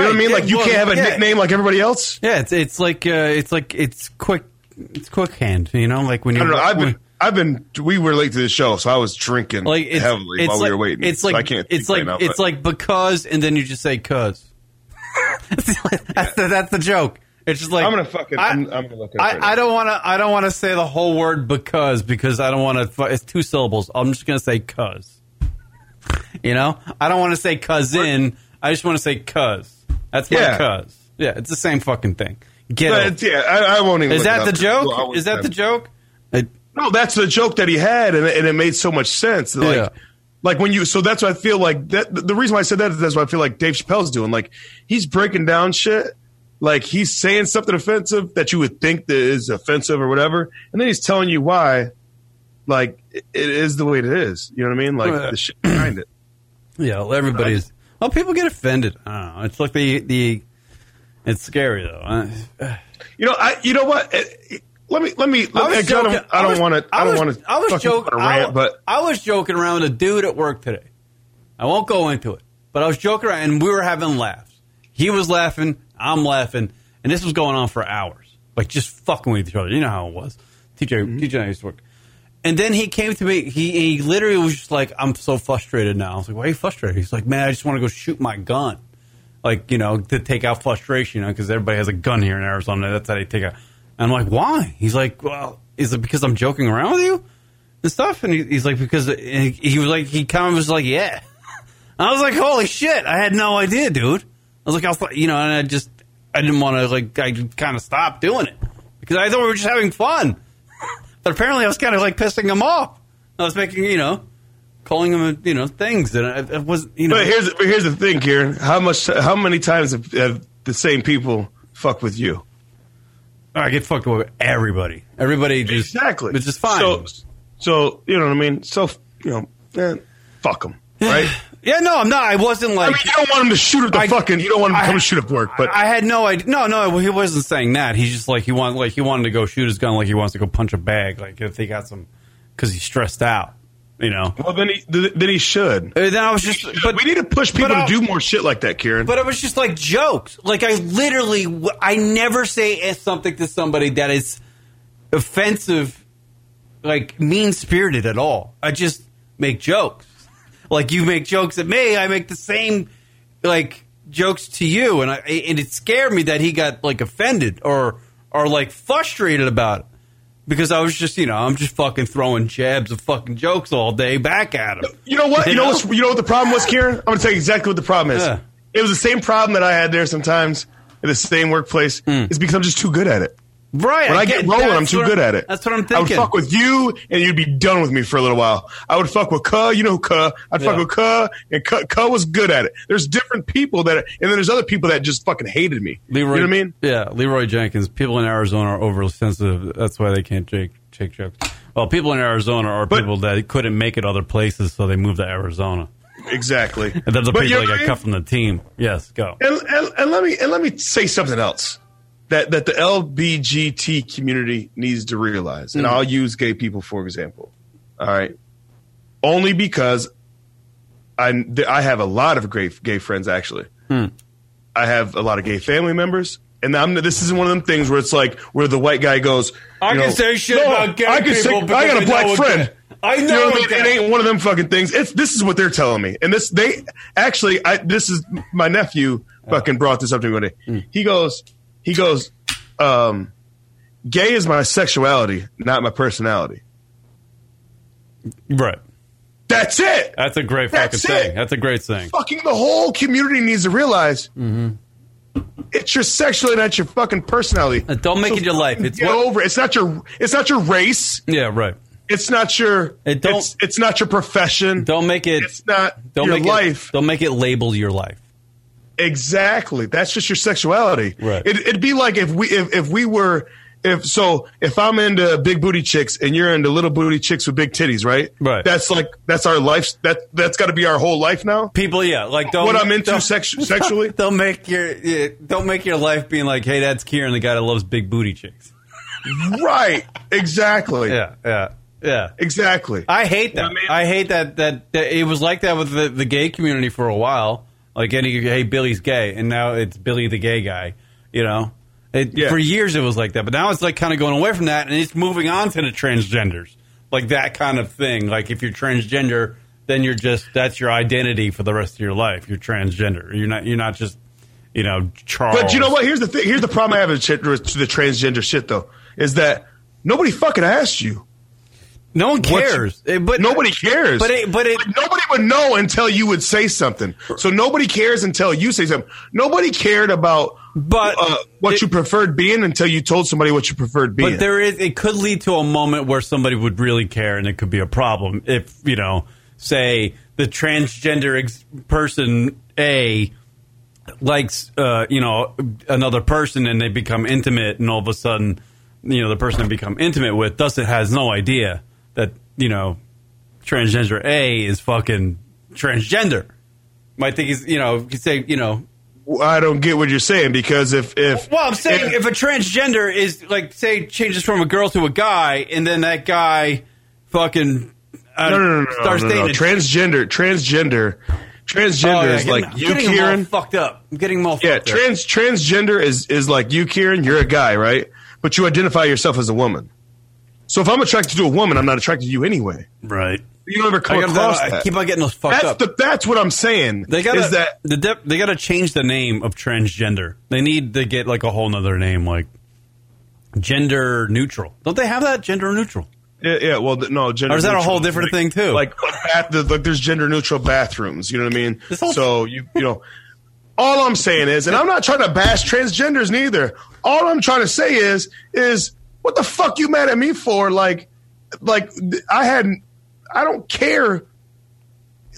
You know what I mean? Yeah, Like, you well, can't have a yeah. nickname like everybody else. Yeah, it's it's like uh, it's like it's quick it's quick hand, you know, like when I you don't know. I've been, I've been. We were late to the show, so I was drinking like it's, heavily it's while like, we were waiting. It's So like I can't. it's like right now, it's like because and then you just say cuz. that's, the, that's the joke. It's just like I'm gonna fucking- I, I'm- I'm gonna look at it up right. I, I don't want to. I don't want to say the whole word because because I don't want to. It's two syllables. I'm just gonna say cuz. You know, I don't want to say cousin. I just want to say cuz. That's my Yeah. cuz. Yeah, it's the same fucking thing. Get yeah, I, I won't even. Is that the joke? Well, Is that the joke? No, that's the joke that he had, and, it- and it made so much sense. Like, Yeah. like when you. So that's why I feel like that. The reason why I said that is that's what I feel like Dave Chappelle's doing. Like he's breaking down shit. Like he's saying something offensive that you would think that is offensive or whatever, and then he's telling you why. Like it is the way it is. You know what I mean? Like the shit behind it. Yeah, well, everybody's. Well, people get offended. I don't know. It's like the the. It's scary though. You know, I. You know what? Eh, eh, Let me. Let me. I I, was I joking. don't. I don't want to. I, don't want to. I was joking. I, but I was joking around with a dude at work today. I won't go into it, but I was joking around, and we were having laughs. He was laughing, I'm laughing, and this was going on for hours, like just fucking with each other. You know how it was. TJ, Mm-hmm. TJ, and I used to work. And then he came to me. He, he literally was just like, "I'm so frustrated now." I was like, "Why are you frustrated?" He's like, "Man, I just want to go shoot my gun." like you know to take out frustration you know, because everybody has a gun here in Arizona. That's how they take out. And I'm like, why? He's like, well, is it because I'm joking around with you and stuff? And he, he's like, because he, he was like, he kind of was like, yeah. I was like, holy shit, I had no idea, dude. I was like, I you know, and I just, I didn't want to like, I kind of stopped doing it because I thought we were just having fun. But apparently, I was kind of like pissing him off. I was making, you know, calling him, you know, things, and I, I was, you know, But here's but here's the thing, Kieran. How much? How many times have, have the same people fuck with you? I get fucked with everybody. Everybody just Exactly. It's just fine. So, so you know what I mean. So you know, eh, fuck them, right? yeah, no, I'm not. I wasn't I like. mean, you don't want him to shoot at the I- fucking. You don't want him to I- come shoot at work, but I had no idea. No, no, he wasn't saying that. He's just like he wanted, like he wanted to go shoot his gun, like he wants to go punch a bag, like if he got some, because he's stressed out, you know. well, then he then he should. And then I was just, but we need to push people to do more shit like that, Kieran. But it was just like jokes. Like I literally, I never say something to somebody that is offensive, like mean spirited at all. I just make jokes. Like you make jokes at me, I make the same like jokes to you, and I and it scared me that he got like offended or or like frustrated about it. Because I was just, you know, I'm just fucking throwing jabs of fucking jokes all day back at him. You know what? You, You know, know? what's, you know what the problem was, Kieran? I'm going to tell you exactly what the problem is. Yeah. It was the same problem that I had there sometimes in the same workplace. Hmm. It's because I'm just too good at it. Right. When I, get rolling, I'm too good at it. That's what I'm thinking. I would fuck with you, and you'd be done with me for a little while. I would fuck with Cuh. You know who Cuh. I'd fuck Yeah. with Cuh, and Cuh, Cuh was good at it. There's different people that, and then there's other people that just fucking hated me. Leroy, you know what I mean? Yeah, Leroy Jenkins. People in Arizona are overly sensitive. That's why they can't take, take jokes. Well, people in Arizona are But- people that couldn't make it other places, so they moved to Arizona. Exactly. And they're the But people that I got cut from the team. Yes, go. and, and, and let me and let me say something else that that the LBGT community needs to realize, and I'll use gay people for example. All right, only because I I have a lot of great gay friends actually. I have a lot of gay family members. And I'm, this isn't one of them things where it's like where the white guy goes. I you can know, say shit "No, about gay I can say- people I got a black friend. I You know what a I mean? gay. It ain't one of them fucking things. It's this is what they're telling me, and this they actually. I this is my nephew fucking brought this up to me one day. Hmm. He goes, he goes, um, gay is my sexuality, not my personality. Right. That's it. That's a great That's fucking it. thing. That's a great thing. Fucking the whole community needs to realize. It's your sexuality, not your fucking personality. Mm-hmm. Uh, don't make it your life. It's get what- over. it. It's not your. It's not your race. Yeah, right. It's not your. It don't- it's, it's not your profession. Don't make it. It's not don't your make life. It, don't make it label your life. Exactly. That's just your sexuality. Right. It, it'd be like if we if, if we were if so if I'm into big booty chicks and you're into little booty chicks with big titties, right? Right. That's like that's our life. That that's got to be our whole life now. People, yeah, like don't. What I'm into don't- sex- sexually? Don't make your don't make your life being like, hey, that's Kieran, the guy that loves big booty chicks. right. Exactly. Yeah, yeah, yeah. Exactly. I hate that. I mean- I hate that, that that it was like that with the, the gay community for a while. Like any hey Billy's gay, and now it's Billy the gay guy. You know, it, Yeah. for years it was like that, but now it's like kind of going away from that, and it's moving on to the transgenders, like that kind of thing. Like if you're transgender, then you're just that's your identity for the rest of your life. You're transgender. You're not. You're not just you know Charles. But you know what? Here's the thing. Here's the problem I have with with the transgender shit though is that nobody fucking asked you. No one cares. Eh, but nobody cares. But it- but it- Like, nobody would know until you would say something. So nobody cares until you say something. Nobody cared about But uh, what it- you preferred being until you told somebody what you preferred being. But there is, it could lead to a moment where somebody would really care, and it could be a problem if you know, say the transgender ex- person A likes, uh, you know, another person, and they become intimate, and all of a sudden, you know, the person they become intimate with doesn't has no idea you know, transgender A is fucking transgender. Might think he's, you know, you say, you know, I don't get what you're saying because if if well, I'm saying if a transgender is like, say, changes from a girl to a guy, and then that guy fucking uh, no no no no, starts no, no, dating. transgender transgender transgender Oh, yeah, is like you them all Kieran. fucked up. I'm getting all Yeah, fucked up. trans transgender is is like you, Kieran. You're a guy, right? But you identify yourself as a woman. So if I'm attracted to a woman, I'm not attracted to you anyway. right. You don't ever come I, gotta, across I keep on getting those fucked that's up. the that's what I'm saying. they gotta is that the de- they gotta change the name of transgender. They need to get like a whole nother name, like gender neutral. Don't they have that gender neutral? yeah, yeah well th- no gender Or is that a whole different Like- thing, too? Like like, bath, the- like there's gender neutral bathrooms. You know what I mean? Whole- so you you know. All I'm saying is, and I'm not trying to bash transgenders neither. All I'm trying to say is, is what the fuck you mad at me for? Like, like I hadn't. I don't care.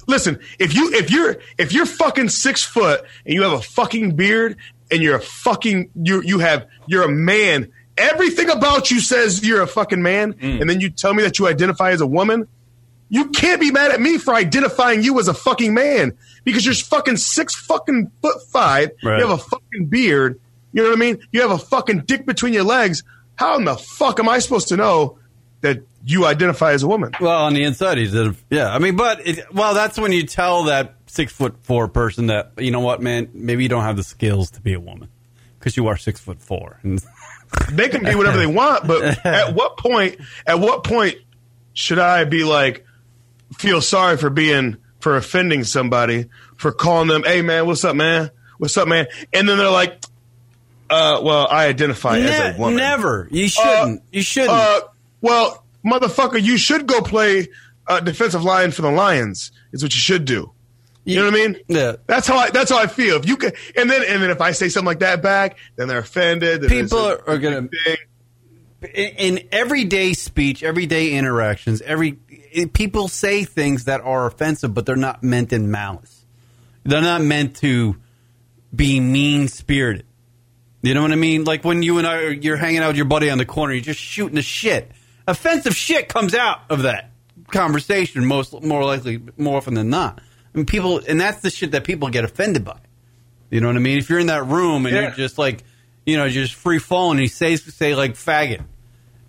Listen, if you if you're if you're fucking six foot and you have a fucking beard and you're a fucking you you have you're a man, everything about you says you're a fucking man, Mm. and then you tell me that you identify as a woman. You can't be mad at me for identifying you as a fucking man because you're fucking six fucking foot five. Right. You have a fucking beard. You know what I mean? You have a fucking dick between your legs. How in the fuck am I supposed to know that you identify as a woman? Well, on the inside, he's a, yeah. I mean, but it, well, that's when you tell that six foot four person that you know what, man, maybe you don't have the skills to be a woman because you are six foot four. They can be whatever they want, but at what point? At what point should I be like feel sorry for being for offending somebody for calling them? Hey man, what's up, man? What's up, man? And then they're like, uh, well, I identify as a woman. never, you shouldn't, you shouldn't. Uh, well, motherfucker, you should go play uh, defensive line for the Lions. Is what you should do. You know what I mean? Yeah. That's how I. That's how I feel. If you can, and then and then if I say something like that back, then they're offended. then People a are- are gonna- thing. in, in everyday speech, everyday interactions, every people say things that are offensive, but they're not meant in malice. They're not meant to be mean spirited. You know what I mean? Like when you and I, you're hanging out with your buddy on the corner, you're just shooting the shit. Offensive shit comes out of that conversation most more likely more often than not. I mean, people, and that's the shit that people get offended by. You know what I mean? If you're in that room and Yeah. you're just like, you know, just free falling, and he says say like faggot,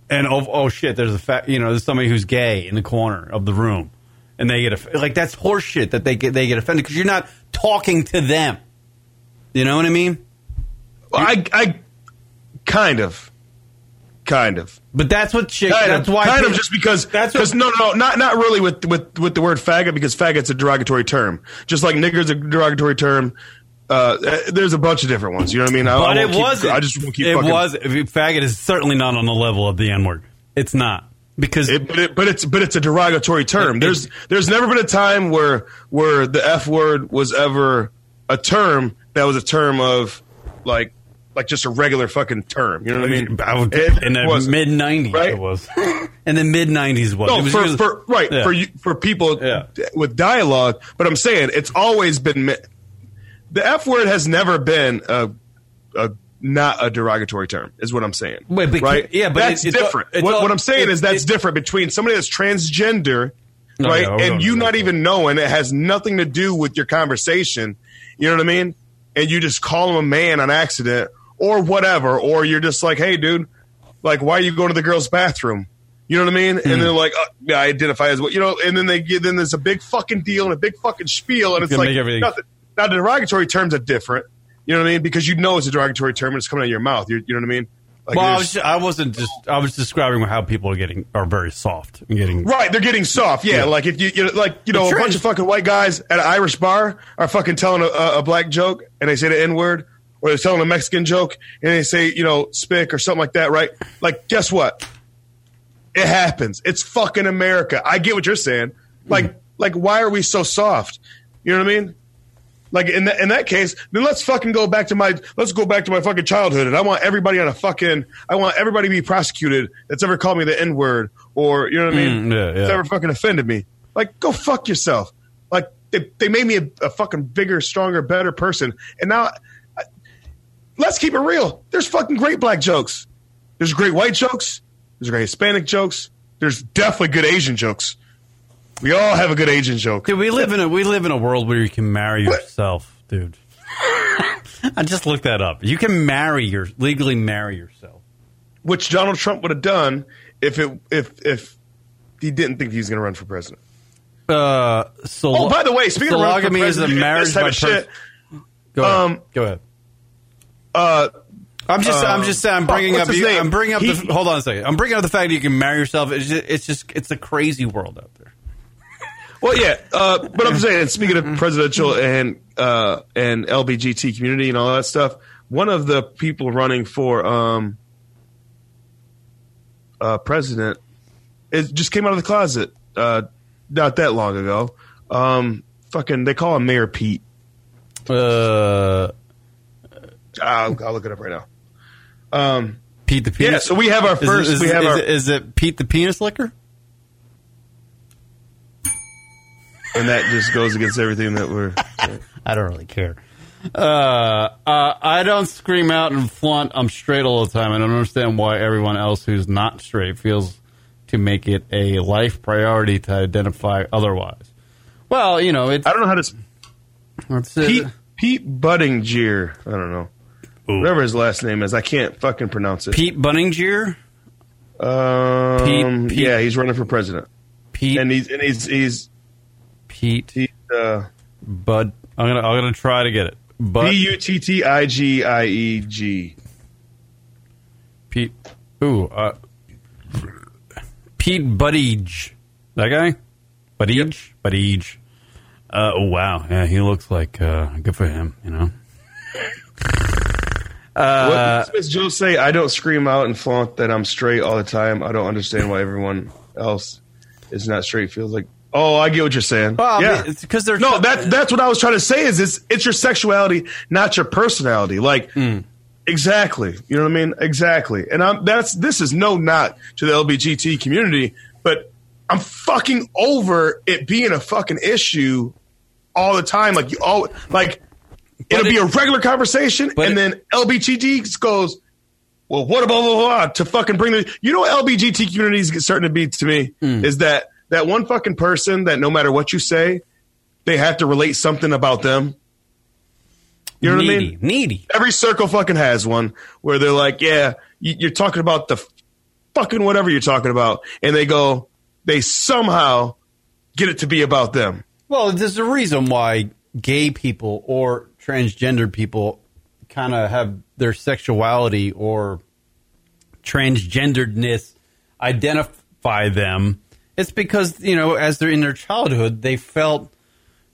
and oh, oh shit, there's a fa- you know, there's somebody who's gay in the corner of the room, and they get aff- like that's horseshit that they get they get offended because you're not talking to them. You know what I mean? I, I kind of, kind of. But that's what shit. Kind that's of, why kind people- of just because that's because no no no not not really with with with the word faggot because faggot's a derogatory term just like nigger's a derogatory term. Uh, there's a bunch of different ones. You know what I mean? I, I but won't it wasn't. I just won't keep. it fucking, was. Faggot is certainly not on the level of the N word. It's not because It, but, it, but it's but it's a derogatory term. It- There's there's never been a time where where the f word was ever a term that was a term of like like just a regular fucking term. You know what I mean? I would- It in the mid '90s, right? it was. in the mid '90s, was. No, It was for, because- for right Yeah. for you, for people Yeah. with dialogue. But I'm saying it's always been the f word has never been a, a not a derogatory term. Is what I'm saying. Wait, but- right? yeah, but that's it- it's different. what, all- what I'm saying it- is that's it- different between somebody that's transgender, oh, No, right, yeah, and you not that. even knowing it has nothing to do with your conversation. You know what I mean? And you just call him a man on accident or whatever, or you're just like, hey, dude, like, why are you going to the girl's bathroom? You know what I mean? Hmm. And they're like, oh, yeah, I identify as what you know. And then they get then there's a big fucking deal and a big fucking spiel, and it's like everything- nothing. Now the derogatory terms are different. You know what I mean? Because you know it's a derogatory term and it's coming out of your mouth. You, you know what I mean? Like Well, I, was just, I wasn't just. I was describing how people are getting are very soft and getting. Right, they're getting soft. Yeah, Yeah. like if you, you like you know, a bunch of fucking white guys at an Irish bar are fucking telling a, a, a black joke and they say the N word, or they're telling a Mexican joke and they say you know spick or something like that. Right? Like, guess what? It happens. It's fucking America. I get what you're saying. Like, like why are we so soft? You know what I mean? Like in that in that case, then let's fucking go back to my let's go back to my fucking childhood, and I want everybody on a fucking I want everybody to be prosecuted that's ever called me the N word or you know what I mean? Mm, yeah, yeah. That's ever fucking offended me. Like go fuck yourself. Like they, they made me a, a fucking bigger, stronger, better person, and now let's keep it real. There's fucking great black jokes. There's great white jokes. There's great Hispanic jokes. There's definitely good Asian jokes. We all have a good Asian joke. Dude, we live in a we live in a world where you can marry yourself, dude. I just looked that up. You can marry your legally marry yourself. which Donald Trump would have done if it if if he didn't think he was going to run for president. Uh, so Oh, by the way, speaking of running for sologamy is a president, marriage this type of shit. Go ahead. um, Go ahead. Uh, I'm just, I'm um, just saying, I'm bringing up, you. I'm bringing up He- the, hold on a second. I'm bringing up the fact that you can marry yourself. It's just, it's just, it's a crazy world out there. well, yeah, uh, but I'm saying, speaking of presidential and uh, and LBGT community and all that stuff, one of the people running for um, uh, president it just came out of the closet uh, not that long ago. Um, fucking, they call him Mayor Pete. Uh, I'll, I'll look it up right now. Um, Pete the penis. yeah, so we have our first. is, we have is our, it, is it Pete the penis licker? and that just goes against everything that we're. I don't really care. Uh, uh, I don't scream out and flaunt I'm straight all the time. I don't understand why everyone else who's not straight feels to make it a life priority to identify otherwise. Well, you know, it's, I don't know how to. Pete Pete Buddingier. I don't know. Ooh. Whatever his last name is, I can't fucking pronounce it. Pete Bunninger. Um, Pete- Pete- Yeah, he's running for president, Pete and he's and he's he's Pete he's uh, Bud. I'm gonna I'm gonna try to get it. Bud B U T T I G I E G. Pete. Ooh, uh, Pete Buttigieg. That guy? Buttigieg? Buttigieg. Uh, oh, wow. Yeah, he looks like, uh, good for him, you know? What Uh, does Miss Joe say? I don't scream out and flaunt that I'm straight all the time. I don't understand why everyone else is not straight. Feels like. Oh, I get what you're saying. Well, yeah, it's 'cause they're- no. That that's what I was trying to say. Is it's it's your sexuality, not your personality. Like Hmm. Exactly. You know what I mean? Exactly. And I'm that's this is no not to the LBGT community, but I'm fucking over it being a fucking issue all the time. Like you all like it'll it- be a regular conversation, but and it- then LBGT goes, "Well, what about blah, blah, blah, to fucking bring the you know what LBGT communities is starting to be to me Hmm. is that that one fucking person that no matter what you say, they have to relate something about them. You know what I mean? needy. Every circle fucking has one where they're like, "Yeah, you- you're talking about the fucking whatever you're talking about," and they go, they somehow get it to be about them. Well, there's a reason why gay people or transgender people kind of have their sexuality or transgenderedness identify them. It's because, you know, as they're in their childhood, they felt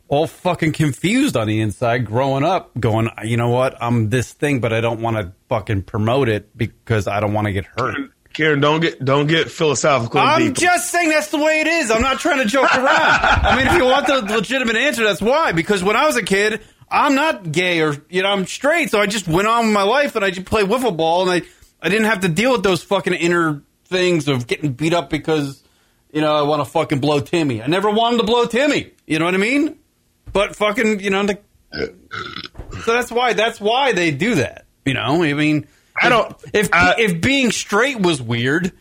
all fucking confused on the inside growing up, going, you know what, I'm this thing, but I don't want to fucking promote it because I don't want to get hurt. Karen, don't get don't get philosophical. I'm deep. just saying that's the way it is. I'm not trying to joke around. I mean, if you want the legitimate answer, that's why. Because when I was a kid, I'm not gay or you know I'm straight, so I just went on with my life and I just played wiffle ball, and I I didn't have to deal with those fucking inner things of getting beat up because you know I want to fucking blow Timmy. I never wanted to blow Timmy. You know what I mean? But fucking, you know, the, so that's why that's why they do that. You know, I mean, I don't- If I- uh, if being straight was weird.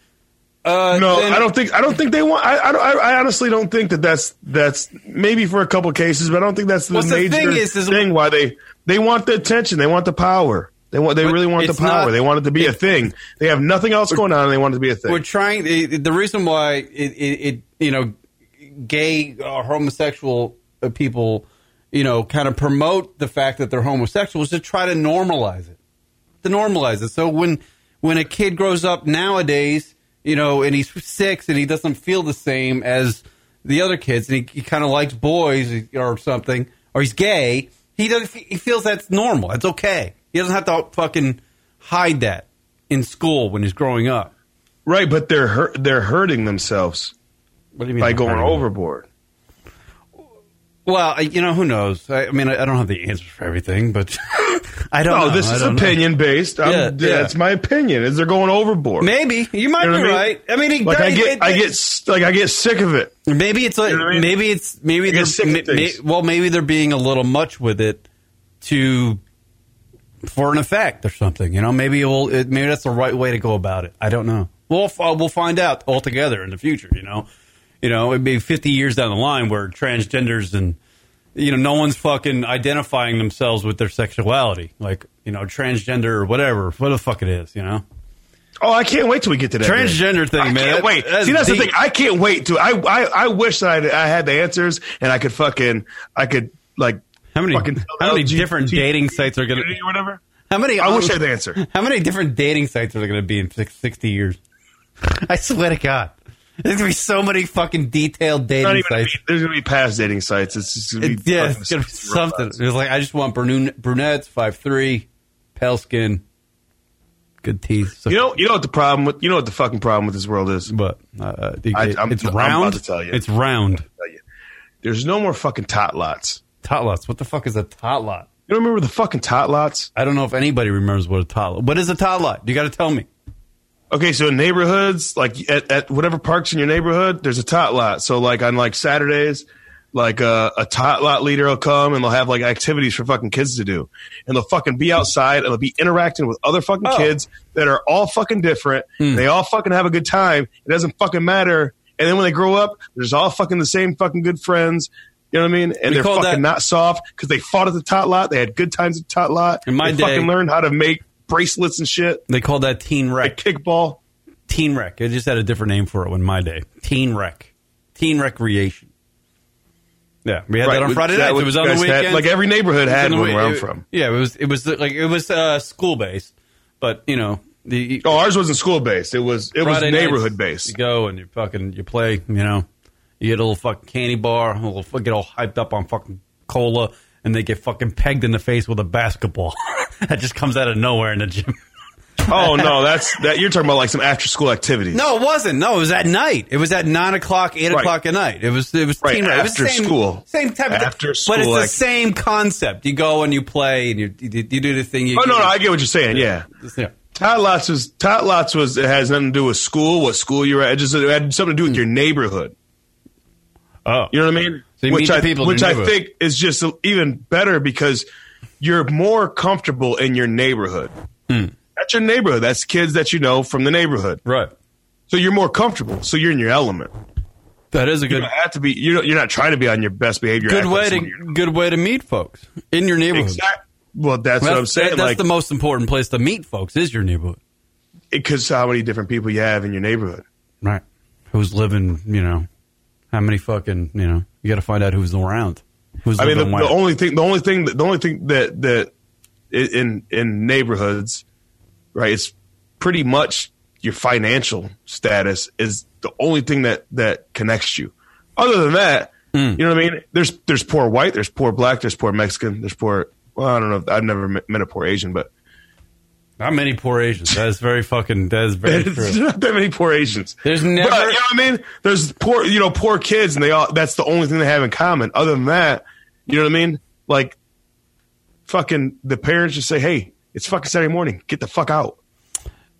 Uh, No, then- I don't think. I don't think they want. I, I, I honestly don't think that that's that's maybe for a couple of cases, but I don't think that's the Well, the major thing is- is- thing why they they want the attention. They want the power. They want. They really want the power. not- they want it to be a thing. They have nothing else going on, and they want it to be a thing. we're trying the, the reason why it, it, it you know gay or homosexual uh, people you know kind of promote the fact that they're homosexual is to try to normalize it to normalize it so when when a kid grows up nowadays you know and he's six and he doesn't feel the same as the other kids. And he, he kind of likes boys or something or he's gay. He doesn't. he feels that's normal. It's okay. He doesn't have to fucking hide that in school when he's growing up. Right, but they're hurt, they're hurting themselves what do you mean by going overboard. Well, I- you know, who knows? I, I mean, I, I don't have the answers for everything, but I don't No, know. this is don't know. opinion based. I'm, Yeah, yeah. That's my opinion. Is they're going overboard? Maybe you might You know be I mean? right. I mean, it, Like I get, I get, like I get sick of it. maybe it's like You know mean? maybe it's maybe get they're sick of ma- things. ma- well, maybe they're being a little much with it to for an effect or something. You know, maybe it will. It, maybe that's the right way to go about it. I don't know. We'll f- we'll find out altogether in the future. You know, you know, it'd be fifty years down the line where transgenders and you know no one's fucking identifying themselves with their sexuality, like you know transgender or whatever, what the fuck it is. You know, Oh, I can't wait till we get to that day. transgender thing, I man. can't that- wait. that's See, that's the thing. I can't wait to. I I, I wish that I, I had the answers and I could fucking I could like How many fucking how many LGBT different dating sites are gonna? community or whatever. How many? I wish I had the answer. How many different dating sites are there going to be in six- 60 years? I swear to God. There's going to be so many fucking detailed dating sites. be, there's gonna be past dating sites. It's just gonna be It- yeah, it's going to be robots. something. It's like, I just want brunette, brunettes, five three, pale skin, good teeth. So, You know, you know what the problem with you know what the fucking problem with this world is. but uh, it- I- I'm- it's I'm round. about to tell you. It's round. You. There's no more fucking tot lots. Tot lots. What the fuck is a tot lot? You don't remember the fucking tot lots? I don't know if anybody remembers what a tot lot. What is a tot lot? You got to tell me. Okay, so in neighborhoods, like at, at whatever parks in your neighborhood, there's a tot lot. So like on like Saturdays, like uh, a tot lot leader will come and they'll have like activities for fucking kids to do, and they'll fucking be outside and they'll be interacting with other fucking Oh. kids that are all fucking different. Hmm. They all fucking have a good time. It doesn't fucking matter. And then when they grow up, they're just all fucking the same fucking good friends. You know what I mean? And We they're fucking that- not soft because they fought at the tot lot. They had good times at the tot lot. In my they day- fucking learned how to make bracelets and shit. They called that teen Like rec. kickball. Teen rec. It just had a different name for it in my day. Teen rec. Teen recreation. Yeah, we had that on Friday was- It was on the had- weekend. like every neighborhood had one where I'm from. Yeah, it was. It was like it was uh, school based, but you know the Oh, ours wasn't school based. It was it was Friday nights, neighborhood based. You go and you fucking you play. You know, you get a little fucking candy bar, a little get all hyped up on fucking cola, and they get fucking pegged in the face with a basketball that just comes out of nowhere in the gym. Oh no, that's that. You're talking about like some after school activities. No, it wasn't. No, it was at night. It was at nine o'clock, eight Right. o'clock at night. It was it was Right, teen rate. It was after same, school. same type of After school. but it's school the same concept. You go and you play and you you, you do the thing. You Oh no, no, I get what you're saying. Yeah. yeah. Tot Lots was Tot Lots was it has nothing to do with school, what school you're at. It just it had something to do with hmm. your neighborhood. Oh, You know what I mean? So you which meet the I people which I think is just even better because you're more comfortable in your neighborhood. Hmm. That's your neighborhood. That's kids that you know from the neighborhood. right. So you're more comfortable. So you're in your element. That is a You good don't have to be. You're not, you're not trying to be on your best behavior. good way to good way to meet folks in your neighborhood. Exact- Well, that's, That's, what I'm saying. that's like, the most important place to meet folks is your neighborhood. because how many different people you have in your neighborhood. Right. Who's living? You know, how many fucking? You know, you got to find out who's around. Who's I mean, the, the only thing, the only thing, the only thing that that in in neighborhoods, right? It's pretty much your financial status is the only thing that that connects you. Other than that, hmm. you know what I mean. There's there's poor white, there's poor black, there's poor Mexican, there's poor. Well, I don't know. I've never met a poor Asian, but Not many poor Asians. That is very fucking. That is very there's true. not that many poor Asians. There's But, never. you know what I mean? There's poor, you know, poor kids, and they all. That's the only thing they have in common. Other than that, you know what I mean? Like, fucking, the parents just say, "Hey, it's fucking Saturday morning. Get the fuck out."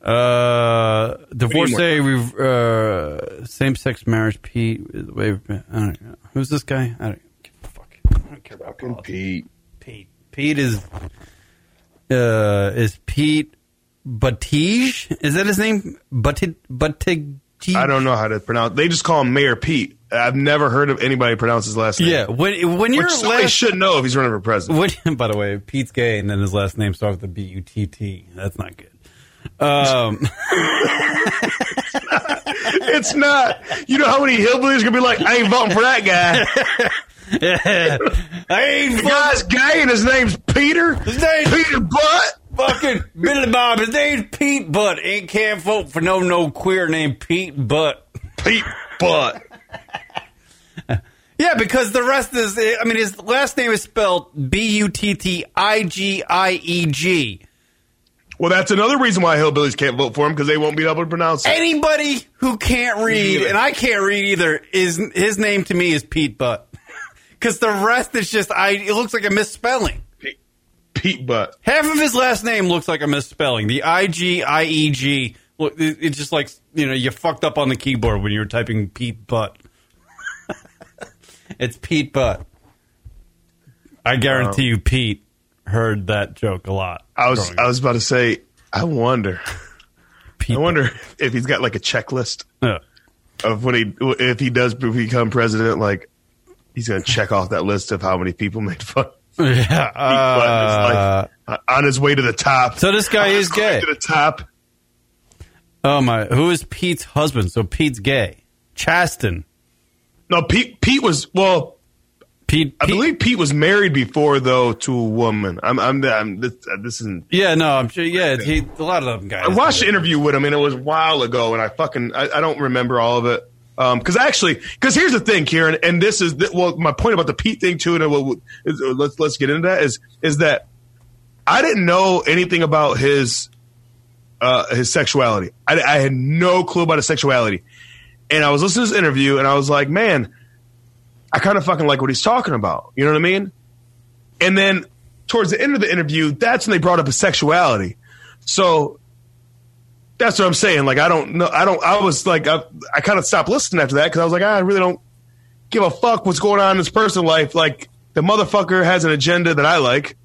Uh, divorcee, Anymore. we've uh, same-sex marriage. Pete, wait, I don't know. who's this guy? I don't give a fuck. I don't care about politics. Pete. Pete. Pete is uh is Pete Buttigieg? Is that his name? Buttig Buttigieg. I don't know how to pronounce. They just call him Mayor Pete. I've never heard of anybody pronounce his last name. Yeah, when when somebody last, should know if he's running for president. when, by the way, Pete's gay, and then his last name starts with a B U T T. That's not good. Um, it's not. You know how many hillbillies are gonna be like, "I ain't voting for that guy." I ain't the guy's gay and his name's Peter. His name's- Peter Butt. fucking Billy Bob. His name's Pete Butt. Ain't can't vote for no no queer named Pete Butt. Pete Butt. Yeah, because the rest is. I mean, his last name is spelled B U T T I G I E G. Well, that's another reason why hillbillies can't vote for him because they won't be able to pronounce it. Anybody who can't read, and I can't read either, is his name to me is Pete Butt. Because the rest is just, I. It looks like a misspelling. Pete, Pete Butt. Half of his last name looks like a misspelling. The I G I E G. Look, it- it's just like you know you fucked up on the keyboard when you were typing Pete Butt. It's Pete Butt. I guarantee you, Pete heard that joke a lot. I was growing I up. was about to say. I wonder. Pete I wonder if he's got like a checklist Butt. of when he if he does become president. Like he's going to check off that list of how many people made fun. of Pete Yeah. Butt. It's Uh, like, uh, on his way to the top. so this guy On is his way gay. To the top. Oh my! Who is Pete's husband? So Pete's gay. Chasten. No, Pete. Pete was well. Pete. I Pete- believe Pete was married before though to a woman. I'm. I'm. I'm this, uh, this isn't. Yeah, no, I'm sure. Yeah, he, a lot of them guys. I watched the interview with him, and it was a while ago, and I fucking I, I don't remember all of it. Um, because actually, because here's the thing, Kieran, and this is the, well, my point about the Pete thing too, and we'll, uh, let's let's get into that is is that I didn't know anything about his uh his sexuality. I, I had no clue about his sexuality, and I was listening to this interview, and I was like, man, I kind of fucking like what he's talking about. You know what I mean? And then towards the end of the interview, that's when they brought up his sexuality. So that's what I'm saying. Like, I don't know. I don't, I was like, I, I kind of stopped listening after that because I was like, I really don't give a fuck what's going on in his personal life. Like, the motherfucker has an agenda that I like.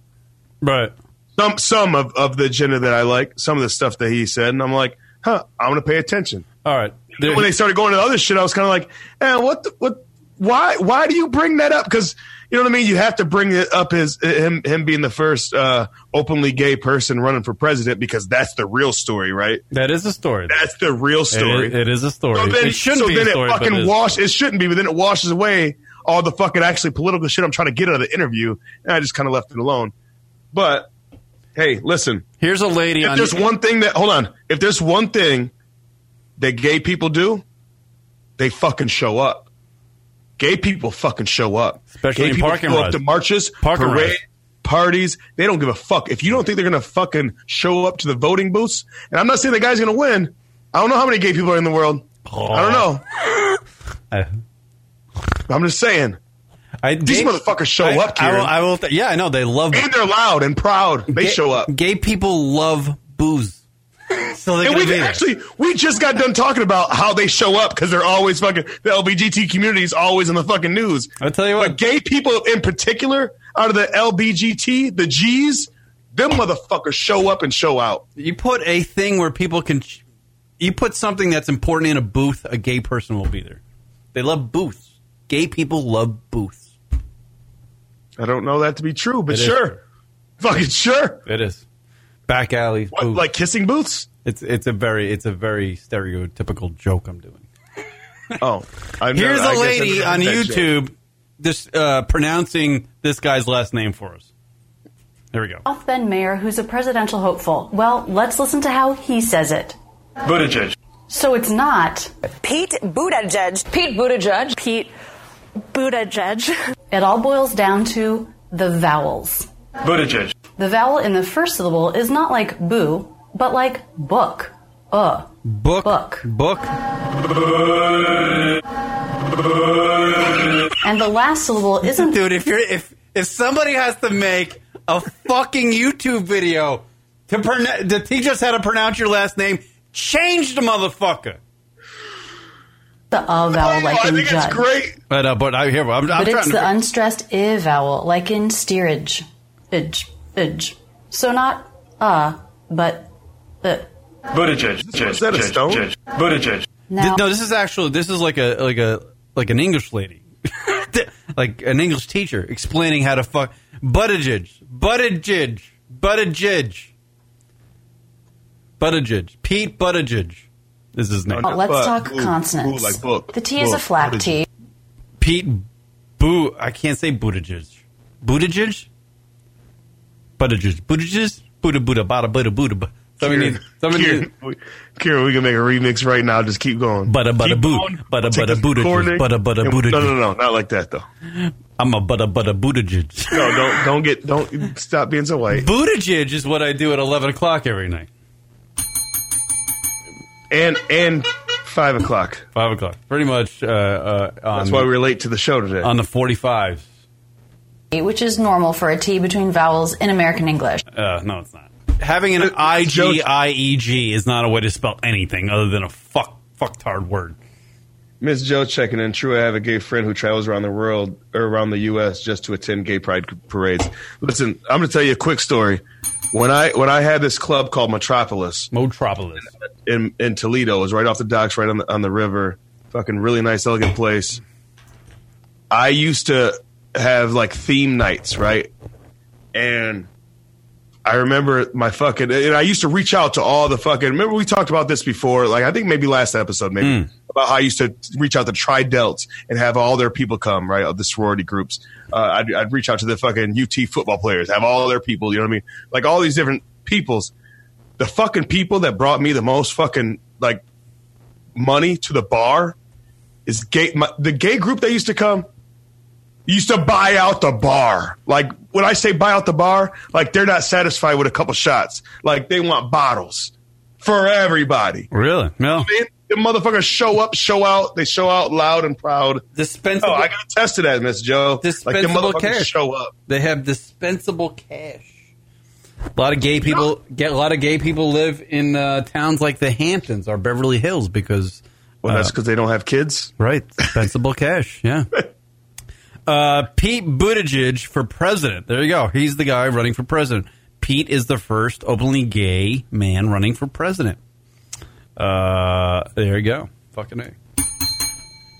right. Some, some of, of the agenda that I like, some of the stuff that he said. And I'm like, huh, I'm going to pay attention. All right. There- when they started going to other shit, I was kind of like, eh, what, the, what, why, why do you bring that up? Because you know what I mean. You have to bring it up his him him being the first uh, openly gay person running for president because that's the real story, right? that is a story. That's the real story. It, it is a story. so then, it shouldn't so be then a story, it fucking it is. wash. It shouldn't be, but then it washes away all the fucking actually political shit I'm trying to get out of the interview, and I just kind of left it alone. But hey, listen, Here's a lady if on. there's one thing that hold on, if there's one thing that gay people do, they fucking show up. Gay people fucking show up. Especially gay in people parking rides. up to marches, Parking parade. rides. parties. They don't give a fuck. If you don't think they're gonna fucking show up to the voting booths, and I'm not saying the guy's gonna win. I don't know how many gay people are in the world. I don't know. I, oh. I'm just saying. I, These gay- motherfuckers show I- up, I will, I will th- yeah, I know they love. And they're loud and proud. They gay, show up. Gay people love booze, so they're And gonna we actually we just got done talking about how they show up because they're always fucking the LBGT community is always in the fucking news. I'll tell you what. But gay people in particular, out of the LBGT, the G's, them motherfuckers show up and show out. You put a thing where people can, you put something that's important in a booth. A gay person will be there. They love booths. Gay people love booths. I don't know that to be true, but It is sure. true. Fucking sure. It is back alleys. What, booths. like kissing booths? it's it's a very it's a very stereotypical joke I'm doing. Oh. I've Here's never- I a guess I've lady on heard joke. YouTube just uh, pronouncing this guy's last name for us. There we go. South Bend mayor who's a presidential hopeful. Well, let's listen to how he says it. Buttigieg. So it's not. Pete Buttigieg. Pete Buttigieg. Pete Buttigieg. It all boils down to the vowels. Buttigieg. The vowel in the first syllable is not like boo, but like book. Uh. Book Book. book. And the last syllable isn't Dude, if you're if if somebody has to make a fucking YouTube video to pronounce to teach us how to pronounce your last name, change the motherfucker. the uh vowel like Oh, I in think judge. it's great. But uh, but I hear I'm, I'm But trying it's to the unstressed i vowel, like in steerage. Idge. Idge. So not uh, but uh. Buttigieg. Is that a stone? Buttigieg. Now, Th- no, this is actually this is like a like a like an English lady, like an English teacher explaining how to fuck Buttigieg, Buttigieg, Buttigieg, Buttigieg, Pete Buttigieg is his name. Oh, let's But, talk boo, consonants. boo, like book. The T is a Book. flat Buttigieg. T. Pete Boo. I can't say Buttigieg. Buttigieg. Buttigieg. Buttigieg. Buddha Buddha Bada Buddha Buddha. bu- Somebody Kieran, needs. Somebody Kieran, needs. we, Kieran, we can make a remix right now. Just keep going. Butter, butter, Keep boot. going. Butter, butter, this Buttigieg. recording Butter, butter, and- Buttigieg. No, no, no, not like that though. I'm a butter butter Buttigieg. No, don't don't get don't stop being so white. Buttigieg is what I do at 11 o'clock every night. And and five o'clock. 5 o'clock. Pretty much uh, uh, on, That's why we were late to the show today. on the 45s. Which is normal for a T between vowels in American English. Uh, no, it's not. Having an Uh, I-G-I-E-G is not a way to spell anything other than a fuck fucktard word. Miss Joe checking in. True, I have a gay friend who travels around the world or around the U.S. just to attend gay pride parades. Listen, I'm going to tell you a quick story. When I when I had this club called Metropolis Metropolis in in Toledo, it was right off the docks, right on the on the river. Fucking really nice, elegant place. I used to have like theme nights, right? And I remember my fucking, and I used to reach out to all the fucking. Remember we talked about this before, like I think maybe last episode, maybe about how I used to reach out to Tri Delts and have all their people come, right? Of the sorority groups, uh, I'd, I'd reach out to the fucking UT football players, have all their people, you know what I mean? Like all these different peoples. The fucking people that brought me the most fucking like money to the bar is gay. My, the gay group that used to come used to buy out the bar. Like when I say buy out the bar, like they're not satisfied with a couple shots. Like they want bottles for everybody. Really? No. The motherfuckers show up, show out. They show out loud and proud. Dispensable. Oh, I got to test to that, Miss Joe. Like the Dispensable motherfuckers cash. show up. They have dispensable cash. A lot of gay people get a lot of gay people live in uh, towns like the Hamptons or Beverly Hills because Well, that's uh, because they don't have kids. right dispensable cash. Yeah. Uh, Pete Buttigieg for president. There you go. He's the guy running for president. Pete is the first openly gay man running for president. Uh, there you go. Fucking a.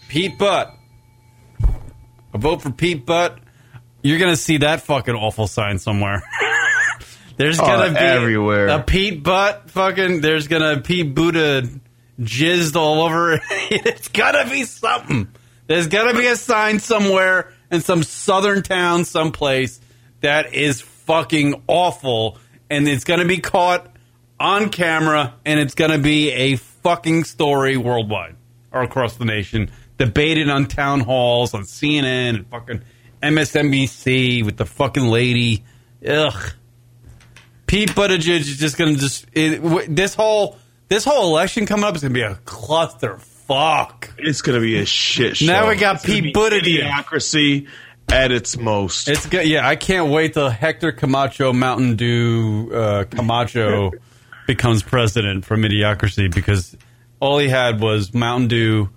Pete Butt. A vote for Pete Butt. You're gonna see that fucking awful sign somewhere. there's Oh, gonna be everywhere. a Pete Butt fucking. There's gonna Pete Buddha jizzed all over. it. it's gotta be something. There's gotta be a sign somewhere in some southern town, someplace that is fucking awful, and it's gonna be caught on camera, and it's gonna be a fucking story worldwide or across the nation, debated on town halls, on CNN, and fucking MSNBC with the fucking lady Ugh. Pete Buttigieg is just going to just it, this whole this whole election coming up is going to be a cluster fuck. It's gonna be a shit show. Now we got It's gonna Pete Buttigieg. Idiocracy at its most. It's good. Yeah, I can't wait till Hector Camacho Mountain Dew uh, Camacho becomes president from Idiocracy because all he had was Mountain Dew,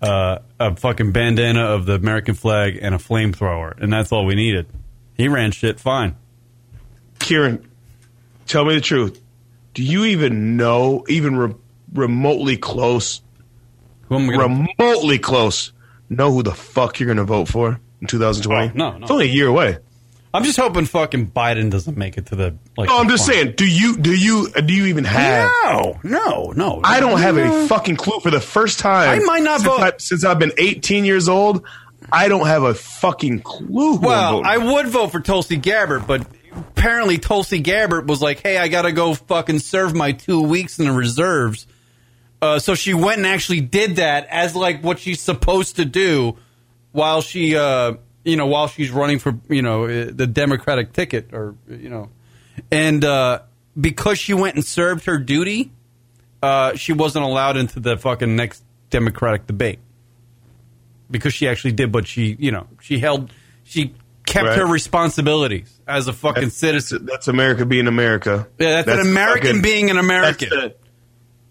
uh, a fucking bandana of the American flag, and a flamethrower, and that's all we needed. He ran shit fine. Kieran, tell me the truth. Do you even know, even re- remotely close, Who am I gonna- remotely close, know who the fuck you're going to vote for in 2020? Oh, no, no. It's only a year away. I'm just hoping fucking Biden doesn't make it to the like. No, I'm just final. saying. Do you do you do you even have? No, no, no. I don't have a fucking clue. For the first time, I might not since vote. I, since I've been 18 years old. I don't have a fucking clue. Who I'm Well, I would vote for Tulsi Gabbard, but apparently Tulsi Gabbard was like, "Hey, I got to go fucking serve my two weeks in the reserves." Uh, so she went and actually did that as like what she's supposed to do while she, uh, you know, while she's running for you know uh, the Democratic ticket, or you know, and uh, because she went and served her duty, uh, she wasn't allowed into the fucking next Democratic debate because she actually did what she, you know, she held, she kept Right. her responsibilities as a fucking That's- citizen. That's America being America. Yeah, that's, an American fucking- being an American. that's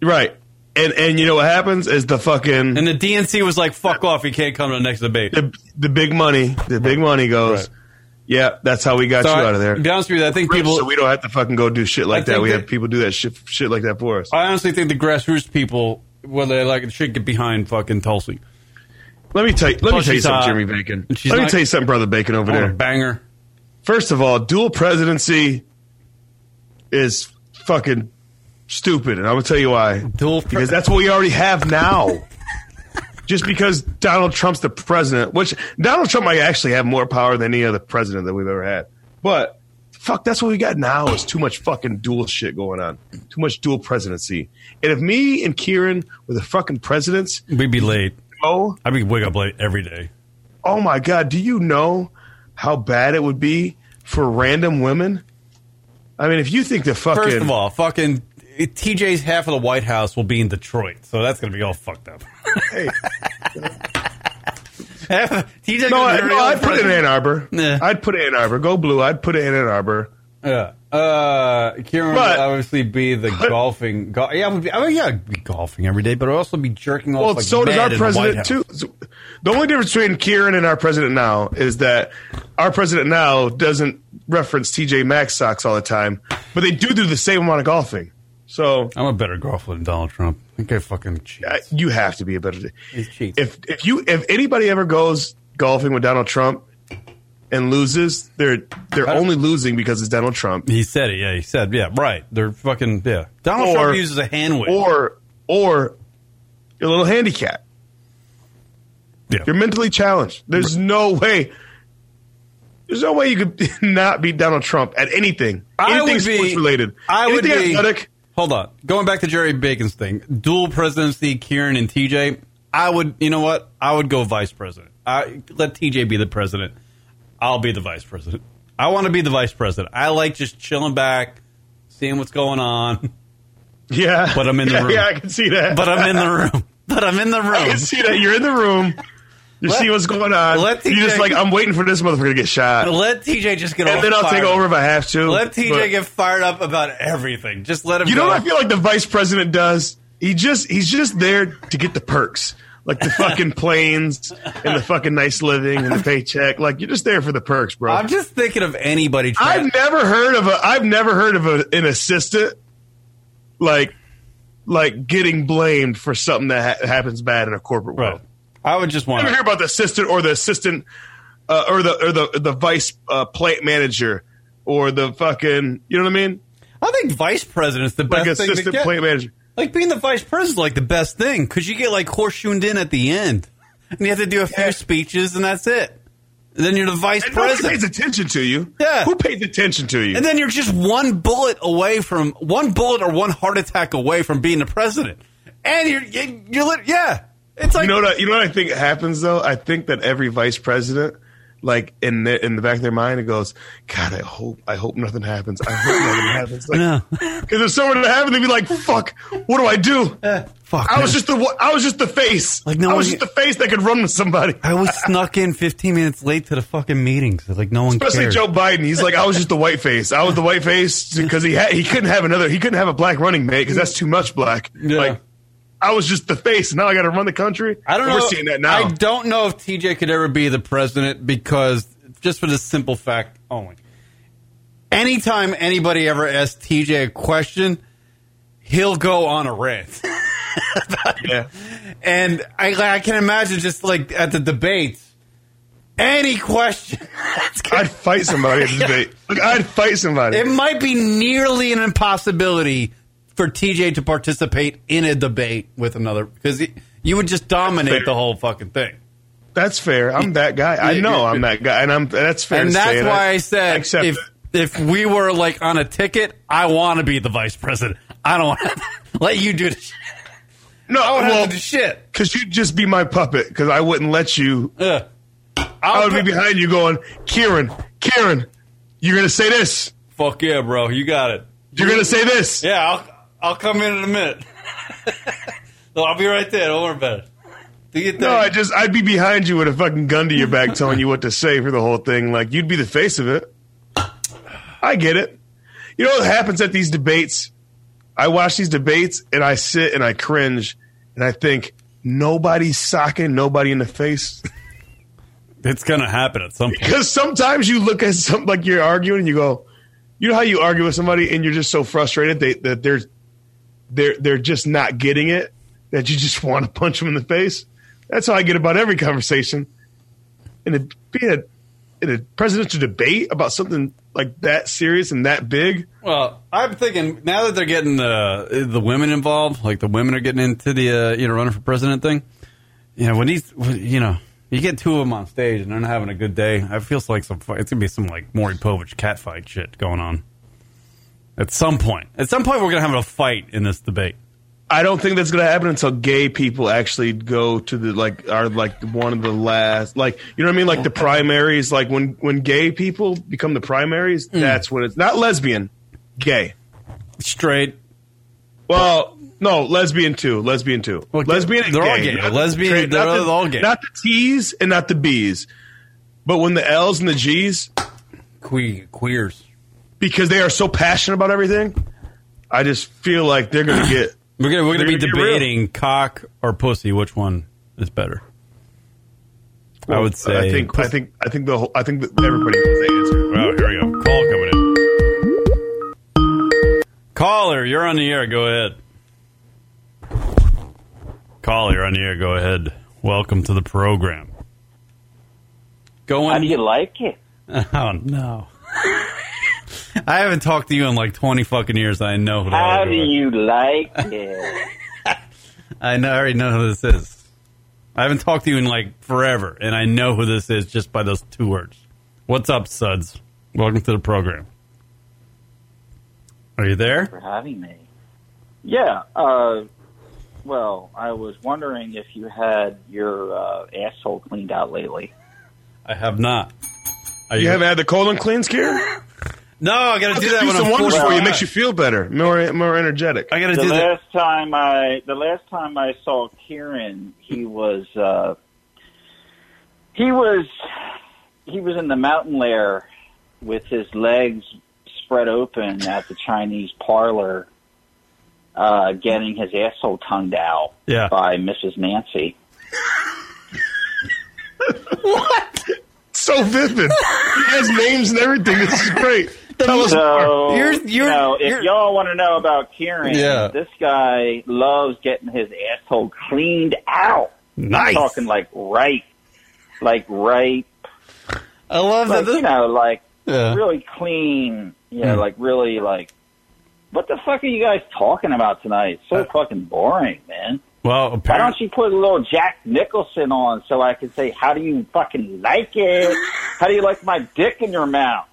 the- right. And and you know what happens is the fucking and the DNC was like, "Fuck off! You can't come to the next debate." the, the big money, the big money goes. Right. Yeah, that's how we got So you I- out of there. To be honest with you, I think people. so we don't have to fucking go do shit like that. We that- have people do that shit, shit like that for us. I honestly think the grassroots people, whether they like it, should get behind fucking Tulsi. Let me tell you. Let me tell you something. Jeremy Bacon. Let me not- tell you something, brother Bacon over there. banger. First of all, dual presidency is fucking stupid, and I'm gonna tell you why. Dual because that's what we already have now. Just because Donald Trump's the president, which Donald Trump might actually have more power than any other president that we've ever had, but fuck, that's what we got now is too much fucking dual shit going on, too much dual presidency. And if me and Kieran were the fucking presidents, We'd be late. oh, I'd be wake up late every day. oh my god, do you know how bad it would be for random women? I mean, if you think the fucking First of all, fucking TJ's half of the White House will be in Detroit, so that's gonna be all fucked up. hey, TJ no, I, no, I'd put it in Ann Arbor. Yeah. I'd put it in Ann Arbor. Go blue. I'd put it in Ann Arbor. Yeah. Uh, Kieran But- would obviously be the golfing. Go- yeah, I would be, I mean, yeah, I'd be golfing every day, but I'd also be jerking off. Well, like so does our in the president too. So- The only difference between Kieran and our president now is that our president now doesn't reference TJ Maxx socks all the time, but they do do the same amount of golfing. So I'm a better golfer than Donald Trump. I think I fucking cheat. uh, you have to be a better. He cheats. If if you if anybody ever goes golfing with Donald Trump and loses, they're they're only losing because it's Donald Trump. he said it. Yeah, he said. Yeah, right. They're fucking. Yeah. Donald Or- Trump uses a hand whip. Or or you're a little handicap. yeah. You're mentally challenged. There's no way. There's no way you could not beat Donald Trump at anything. I anything would be- sports related. I would anything be. athletic. Hold on. Going back to Jerry Bacon's thing, dual presidency, Kieran and TJ. I would. You know what? I would go vice president. I let TJ be the president. I'll be the vice president. I want to be the vice president. I like just chilling back, seeing what's going on. Yeah, But I'm in the yeah, room. Yeah, I can see that. But I'm in the room. But I'm in the room. I can see that. You're in the room. You Let- see what's going on. let TJ, You're just like I'm waiting for this motherfucker to get shot, Let TJ just get and all then I'll take over up. if I have to. Let TJ But- get fired up about everything. Just let him. You go. know what I feel like the vice president does? He just he's just there to get the perks. Like the fucking planes and the fucking nice living and the paycheck. Like you're just there for the perks, bro. I'm just thinking of anybody. Trying, I've never heard of a I've never heard of a, an assistant like like getting blamed for something that ha- happens bad in a corporate Right. I would just want. never hear about the assistant or the assistant uh, or the or the the vice uh, plant manager or the fucking you know what I mean? I think vice president's the Like best thing to get. plant manager. Like being the vice president's like the best thing because you get like horseshoed in at the end, and you have to do a few Yeah. speeches, and that's it. And then you're the vice And nobody pays president, attention to you. Yeah. Who pays attention to you? and then you're just one bullet away from one bullet or one heart attack away from being the president, and you're you- you're lit- yeah. It's like you know what? I, you know what I think happens though. I think that every vice president like in the, in the back of their mind, it goes, God, I hope I hope nothing happens. I hope nothing happens. Like, No. Because if something happened, they'd be like, "Fuck, what do I do?" Eh. Fuck. I was just the I was just the face. Like, no I was one- just the face that could run with somebody. I always snuck in 15 minutes late to the fucking meetings. Like no one Especially cared. Joe Biden. He's like, I was just the white face. I was the white face because he had he couldn't have another. He couldn't have a black running mate because that's too much black. Yeah. Like, I was just the face. and Now I got to run the country. I don't know. We're seeing that now. I don't know if TJ could ever be the president because just for the simple fact only. Anytime anybody ever asks TJ a question, he'll go on a rant. yeah. And I, I can imagine just like at the debates, any question. I'd fight somebody at the debate. Like, I'd fight somebody. it might be nearly an impossibility for TJ to participate in a debate with another because you would just dominate the whole fucking thing. that's fair. I'm that guy. I know I'm that guy, and I'm that's fair. and to say, that's why I, said accept if it. if we were like on a ticket, I want to be the vice president. I don't want to let you do the shit. no, I well, do shit. because you'd just be my puppet because I wouldn't let you. Ugh. I would be behind you going, Kieran, Kieran, you're gonna say this. Fuck yeah, bro, you got it. You're gonna say this. Yeah, I'll I'll come in in a minute. so I'll be right there. Don't worry about it. Do you think? No, I just I'd be behind you with a fucking gun to your back, telling you what to say for the whole thing. Like you'd be the face of it. I get it. You know what happens at these debates? I watch these debates and I sit and I cringe and I think nobody's socking nobody in the face. it's gonna happen at some point. Because sometimes you look at something like you're arguing and you go, you know how you argue with somebody and you're just so frustrated they, that they're they're they're just not getting it that you just want to punch them in the face. That's how I get about every conversation. And it being a in a presidential debate about something like that serious and that big, Well, I'm thinking now that they're getting the the women involved, like the women are getting into the uh, you know running for president thing. You know when these you know you get two of them on stage and they're not having a good day. I feels like some it's gonna be some like Maury Povich catfight shit going on. At some point, at some point, we're gonna have a fight in this debate. I don't think that's going to happen until gay people actually go to the like are like one of the last like you know what I mean like the primaries like when when gay people become the primaries mm. that's when it's not lesbian gay Straight. well no lesbian too lesbian too Well, lesbian they're all gay, gay. not Lesbian, they're not the- all gay. not the T's and not the B's but when the L's and the G's Que- queers. Because they are so passionate about everything I just feel like they're going to get We're gonna we're gonna be gonna get real. debating cock or pussy. Which one is better? I would say. I think I think I think the whole I think that everybody knows the answer Oh, here we go. Call coming in. Caller, you're on the air. Go ahead. Caller, you're on the air. Go ahead. Welcome to the program. Go How on. do you like it? Oh no. I haven't talked to you in like twenty fucking years. I know who the How do you you like it? I know. I already know who this is. I haven't talked to you in like forever, and I know who this is just by those two words. What's up, Suds? Welcome to the program. Are you there? for having me. Yeah. Uh, well, I was wondering if you had your uh, asshole cleaned out lately. I have not. Are You haven't had the colon cleanse care? No, I got to do that do when some I'm wonders for you. It makes you feel better, more more energetic. I got to The do that. last time I, the last time I saw Kieran, he was, uh, he was, he was in the mountain lair with his legs spread open at the Chinese parlor, uh, getting his asshole tongued out Yeah. by Mrs. Nancy. What? So vivid. he has names and everything. This is great. Tell us more. So, You're- you you're- know, if you're- y'all want to know about Kieran, Yeah. this guy loves getting his asshole cleaned out. Nice. I'm talking like right, like right, I love like that. you know, like Yeah. really clean. You know, Hmm. like really like. What the fuck are you guys talking about tonight? It's so Uh, fucking boring, man. Well, Why don't you put a little Jack Nicholson on so I can say, "How do you fucking like it? How do you like my dick in your mouth?"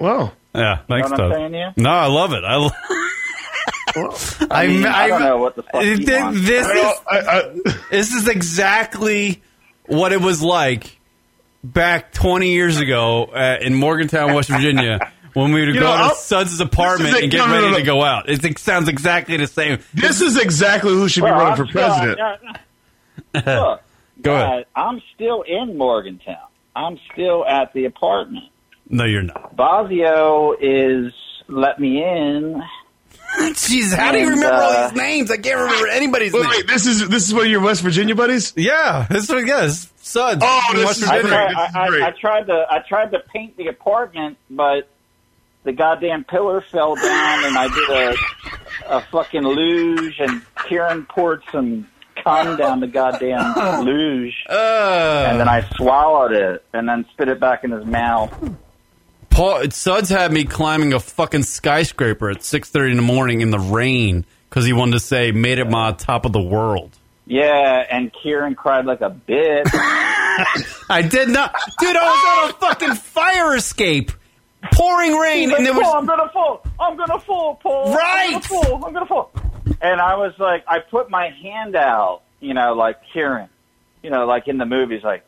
Wow. yeah, thanks, what I'm Doug. saying, yeah? No, I love it. I, lo- I, mean, I, don't know what the fuck. he Th- wants. this I, is I, I, this is exactly what it was like back 20 years ago uh, in Morgantown, West Virginia. When we would You go know, to I'll- Suds' apartment this and a- get no, no, ready no, no. to go out. It, sounds exactly the same. This is exactly who should be running I'm for still- president. uh, Look, Go Dad, ahead. I'm still in Morgantown. I'm still at the apartment. No, you're not. Bosio is let me in. Jeez, how do you And, remember all uh, these names? I can't remember anybody's Wait, name. wait, this is this is one of your West Virginia buddies. Yeah, this is what yes, Suds. Oh, from this West is I, Virginia. great. tried, This is I, great. I, I tried to I tried to paint the apartment, but the goddamn pillar fell down, and I did a a fucking luge, and Kieran poured some cum down the goddamn luge, Uh, and then I swallowed it, and then spit it back in his mouth. Paul Suds had me climbing a fucking skyscraper at six thirty in the morning in the rain because he wanted to say made it my top of the world. Yeah, and Kieran cried like a bitch. I did not, dude. I was on a fucking fire escape, pouring rain, and there was I'm gonna fall. I'm gonna fall, Paul. Right. I'm gonna fall. I'm gonna fall. And I was like, I put my hand out, you know, like Kieran, you know, like in the movies, like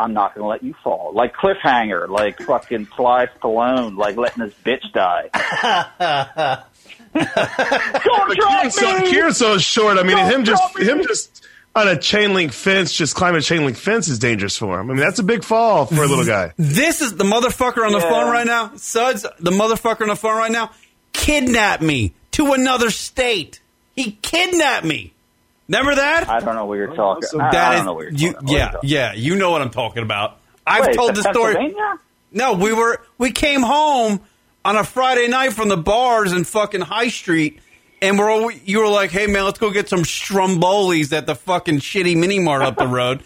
I'm not gonna let you fall, like cliffhanger, like fucking Sly Stallone, like letting this bitch die. Don't drop Kieran's so, me. Kieran's so short. I mean, Don't him just me. him just on a chain link fence, just climbing a chain link fence is dangerous for him. I mean, that's a big fall for a little guy. this is the motherfucker on the Yeah. phone right now. Suds, the motherfucker on the phone right now, kidnapped me to another state. He kidnapped me. Remember that? I don't know what you're talking. so I, I That don't is- know what you're talking. what yeah, you're talking. yeah. You know what I'm talking about. I've Wait, told the story. No, we were we came home on a Friday night from the bars in fucking High Street, and we're all, you were like, "Hey man, let's go get some Strombolis at the fucking shitty mini mart up the road."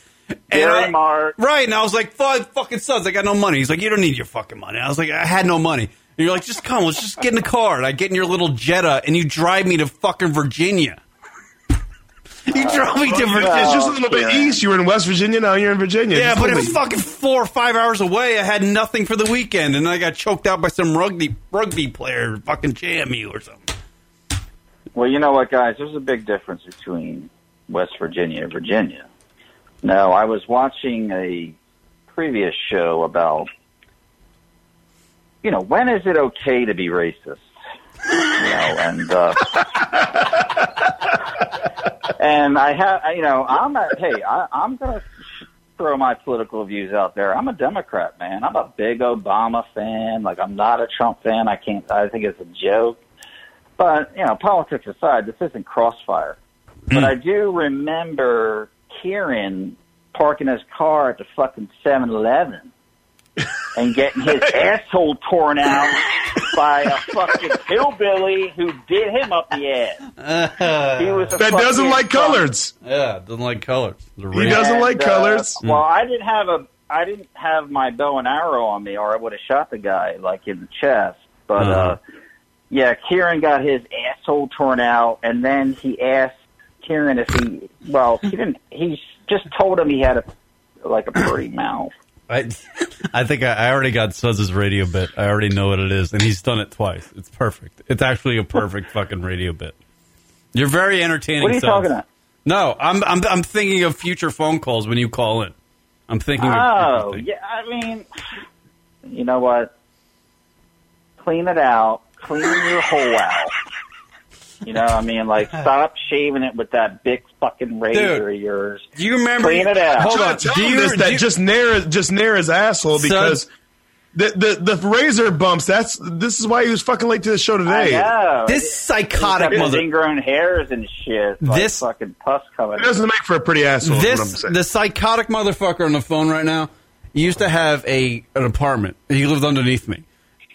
And I- Mart. right? And I was like, "Fuck, fucking sons, I got no money." He's like, "You don't need your fucking money." I was like, "I had no money." And you're like, "Just come, let's just get in the car." And I get in your little Jetta, and you drive me to fucking Virginia. You drove me to Virginia. It's just a little bit Kieran. east. You were in West Virginia. Now you're in Virginia. Yeah, Just a but it was bit- fucking four or five hours away. I had nothing for the weekend, and I got choked out by some rugby rugby player, fucking JMU or something. Well, you know what, guys? There's a big difference between West Virginia and Virginia. Now, I was watching a previous show about, you know, when is it okay to be racist? You know, and uh, and I have, you know, I'm a, hey, I, I'm gonna throw my political views out there. I'm a Democrat, man. I'm a big Obama fan. Like, I'm not a Trump fan. I can't. I think it's a joke. But you know, politics aside, this isn't crossfire. But hmm. I do remember Kieran parking his car at the fucking Seven Eleven and getting his asshole torn out by a fucking hillbilly who did him up the ass. He was a that doesn't like Trump- colors. Yeah, doesn't like colors. He race- doesn't and, like uh, colors. Well, I didn't have a, I didn't have my bow and arrow on me, or I would have shot the guy like in the chest. But Uh-huh. uh, yeah, Kieran got his asshole torn out, and then he asked Kieran if he, well, he didn't. He just told him he had a like a pretty mouth. I, I think I, I already got Suds' radio bit. I already know what it is, and he's done it twice. It's perfect. It's actually a perfect fucking radio bit. You're very entertaining. What are you Suds. talking about? No, I'm, I'm I'm thinking of future phone calls when you call in. I'm thinking. of Oh, things. yeah. I mean, you know what? Clean it out. Clean your hole out. You know, what I mean, like, stop shaving it with that big fucking razor of yours. Do you remember? Clean it out. Hold on. to Do you, this, do that you- just nair just nair his asshole Son- because the, the the razor bumps. That's this is why he was fucking late to the show I today. know. this He's psychotic got mother. ingrown hairs and shit. Like This- fucking pus coming. It doesn't make for a pretty asshole. is what I'm This saying. the psychotic motherfucker on the phone right now He used to have a an apartment. He lived underneath me,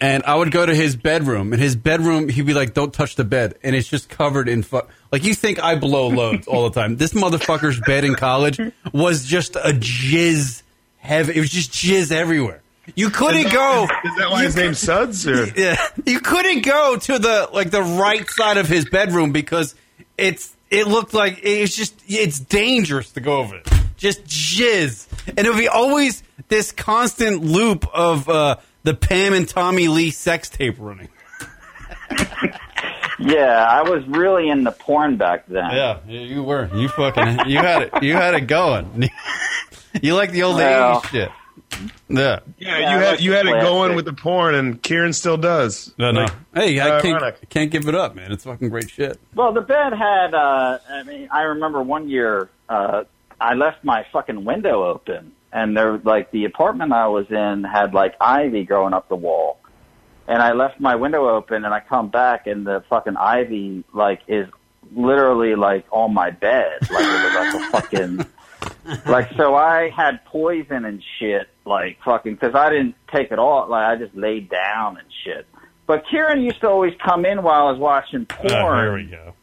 and I would go to his bedroom. And his bedroom, he'd be like, "Don't touch the bed," and it's just covered in fu- like you think I blow loads all the time. This motherfucker's bed in college was just a jizz heavy. It was just jizz everywhere. You couldn't go. is that why his name's Suds? Or? yeah, you couldn't go to the like the right side of his bedroom because it's it looked like it's just it's dangerous to go over it. Just jizz, and it would be always this constant loop of uh, the Pam and Tommy Lee sex tape running. Yeah, I was really into porn back then. Yeah, you were. You fucking you had it. You had it going. you like the old Well. '80s shit. Yeah. Yeah, Yeah, you I had like you had it classic. going with the porn, and Kieran still does. No, no. Like, hey, I can't, ironic. can't give it up, man. It's fucking great shit. Well, the bed had. Uh, I mean, I remember one year uh, I left my fucking window open, and there, like, the apartment I was in had like ivy growing up the wall, and I left my window open, and I come back, and the fucking ivy like is literally like on my bed, like it was like a fucking. Like so, I had poison and shit, like fucking, because I didn't take it off. Like I just laid down and shit. But Kieran used to always come in while I was watching ah, porn, Oh, here we go.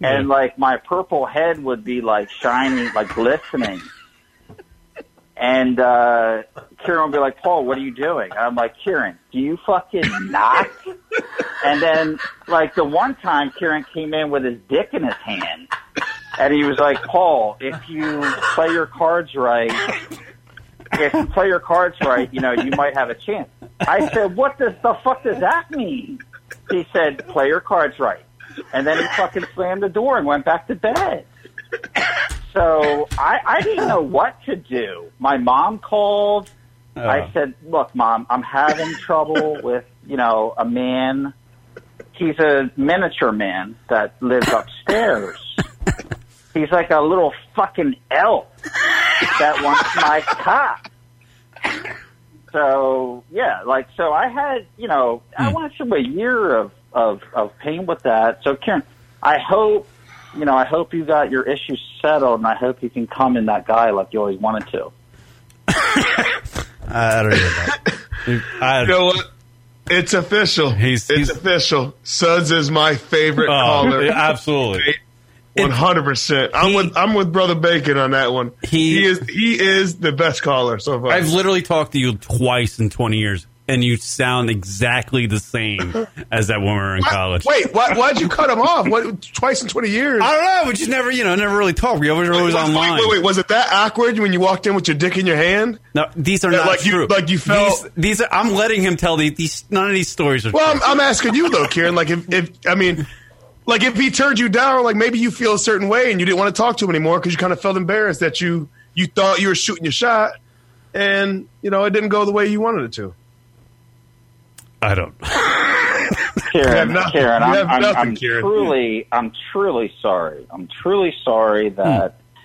and like my purple head would be like shining, like glistening. And uh Kieran would be like, Paul, what are you doing? And I'm like, Kieran, do you fucking not? and then like the one time Kieran came in with his dick in his hand and he was like, Paul, if you play your cards right if you play your cards right, you know, you might have a chance. I said, What does the fuck does that mean? He said, Play your cards right. And then he fucking slammed the door and went back to bed. So I, I didn't know what to do. My mom called. Oh. I said, "Look, mom, I'm having trouble with you know a man. He's a miniature man that lives upstairs. He's like a little fucking elf that wants my cock." So yeah, like so I had you know I hmm. went through a year of of of pain with that. So Karen, I hope you know I hope you got your issues settled, and I hope you can come in that guy like you always wanted to. I don't know that. I, You know what? It's official. He's- it's he's- official. Suds is my favorite oh, caller. yeah, absolutely. One hundred percent. I'm He- with I'm with brother Bacon on that one. He- he is he is the best caller so far. I've literally talked to you twice in 20 years, and you sound exactly the same as that when we were in college. Wait, why, why'd you cut him off? What twice in twenty years? I don't know. We just never, you know, never really talked. We always were always wait, online. Wait, wait, wait, was it that awkward when you walked in with your dick in your hand? No, these are not like you- true. like you felt- these, these are. I'm letting him tell these. these none of these stories are. Well, true. I'm, I'm asking you though, Kieran. Like, if, if I mean, like if he turned you down, like maybe you feel a certain way and you didn't want to talk to him anymore because you kind of felt embarrassed that you you thought you were shooting your shot, and you know it didn't go the way you wanted it to. I don't. Karen. Karen, I'm, I'm, nothing, I'm Kieran. truly, I'm truly sorry. I'm truly sorry that, Hmm.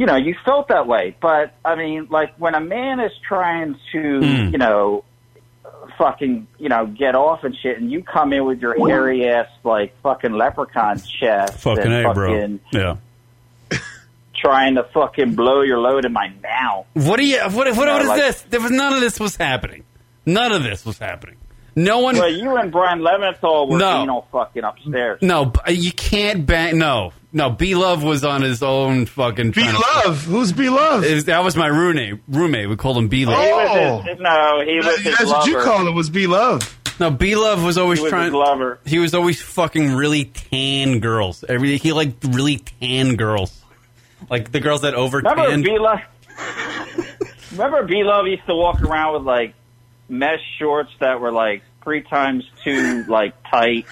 you know, you felt that way. But I mean, like when a man is trying to, Hmm. you know, fucking, you know, get off and shit, and you come in with your hairy ass, like fucking leprechaun chest, Fucking a, bro. Yeah. trying to fucking blow your load in my mouth. What do you? What? What, what No, is like- this? There was none of this was happening. None of this was happening. No one. Well, you and Brian Leventhal were No. anal fucking upstairs. no, you can't bang. No, no. B Love was on his own fucking. Be trying to- love. Who's B Love? That was my roommate. Roommate. We called him B Love. Oh. no, he was his That's what you lover. call it. Was B Love? No, B Love was always He was trying. his lover. He was always fucking really tan girls. Every he liked really tan girls, like the girls that over Remember. B Love? Remember B Love used to walk around with like mesh shorts that were like three times too like tight,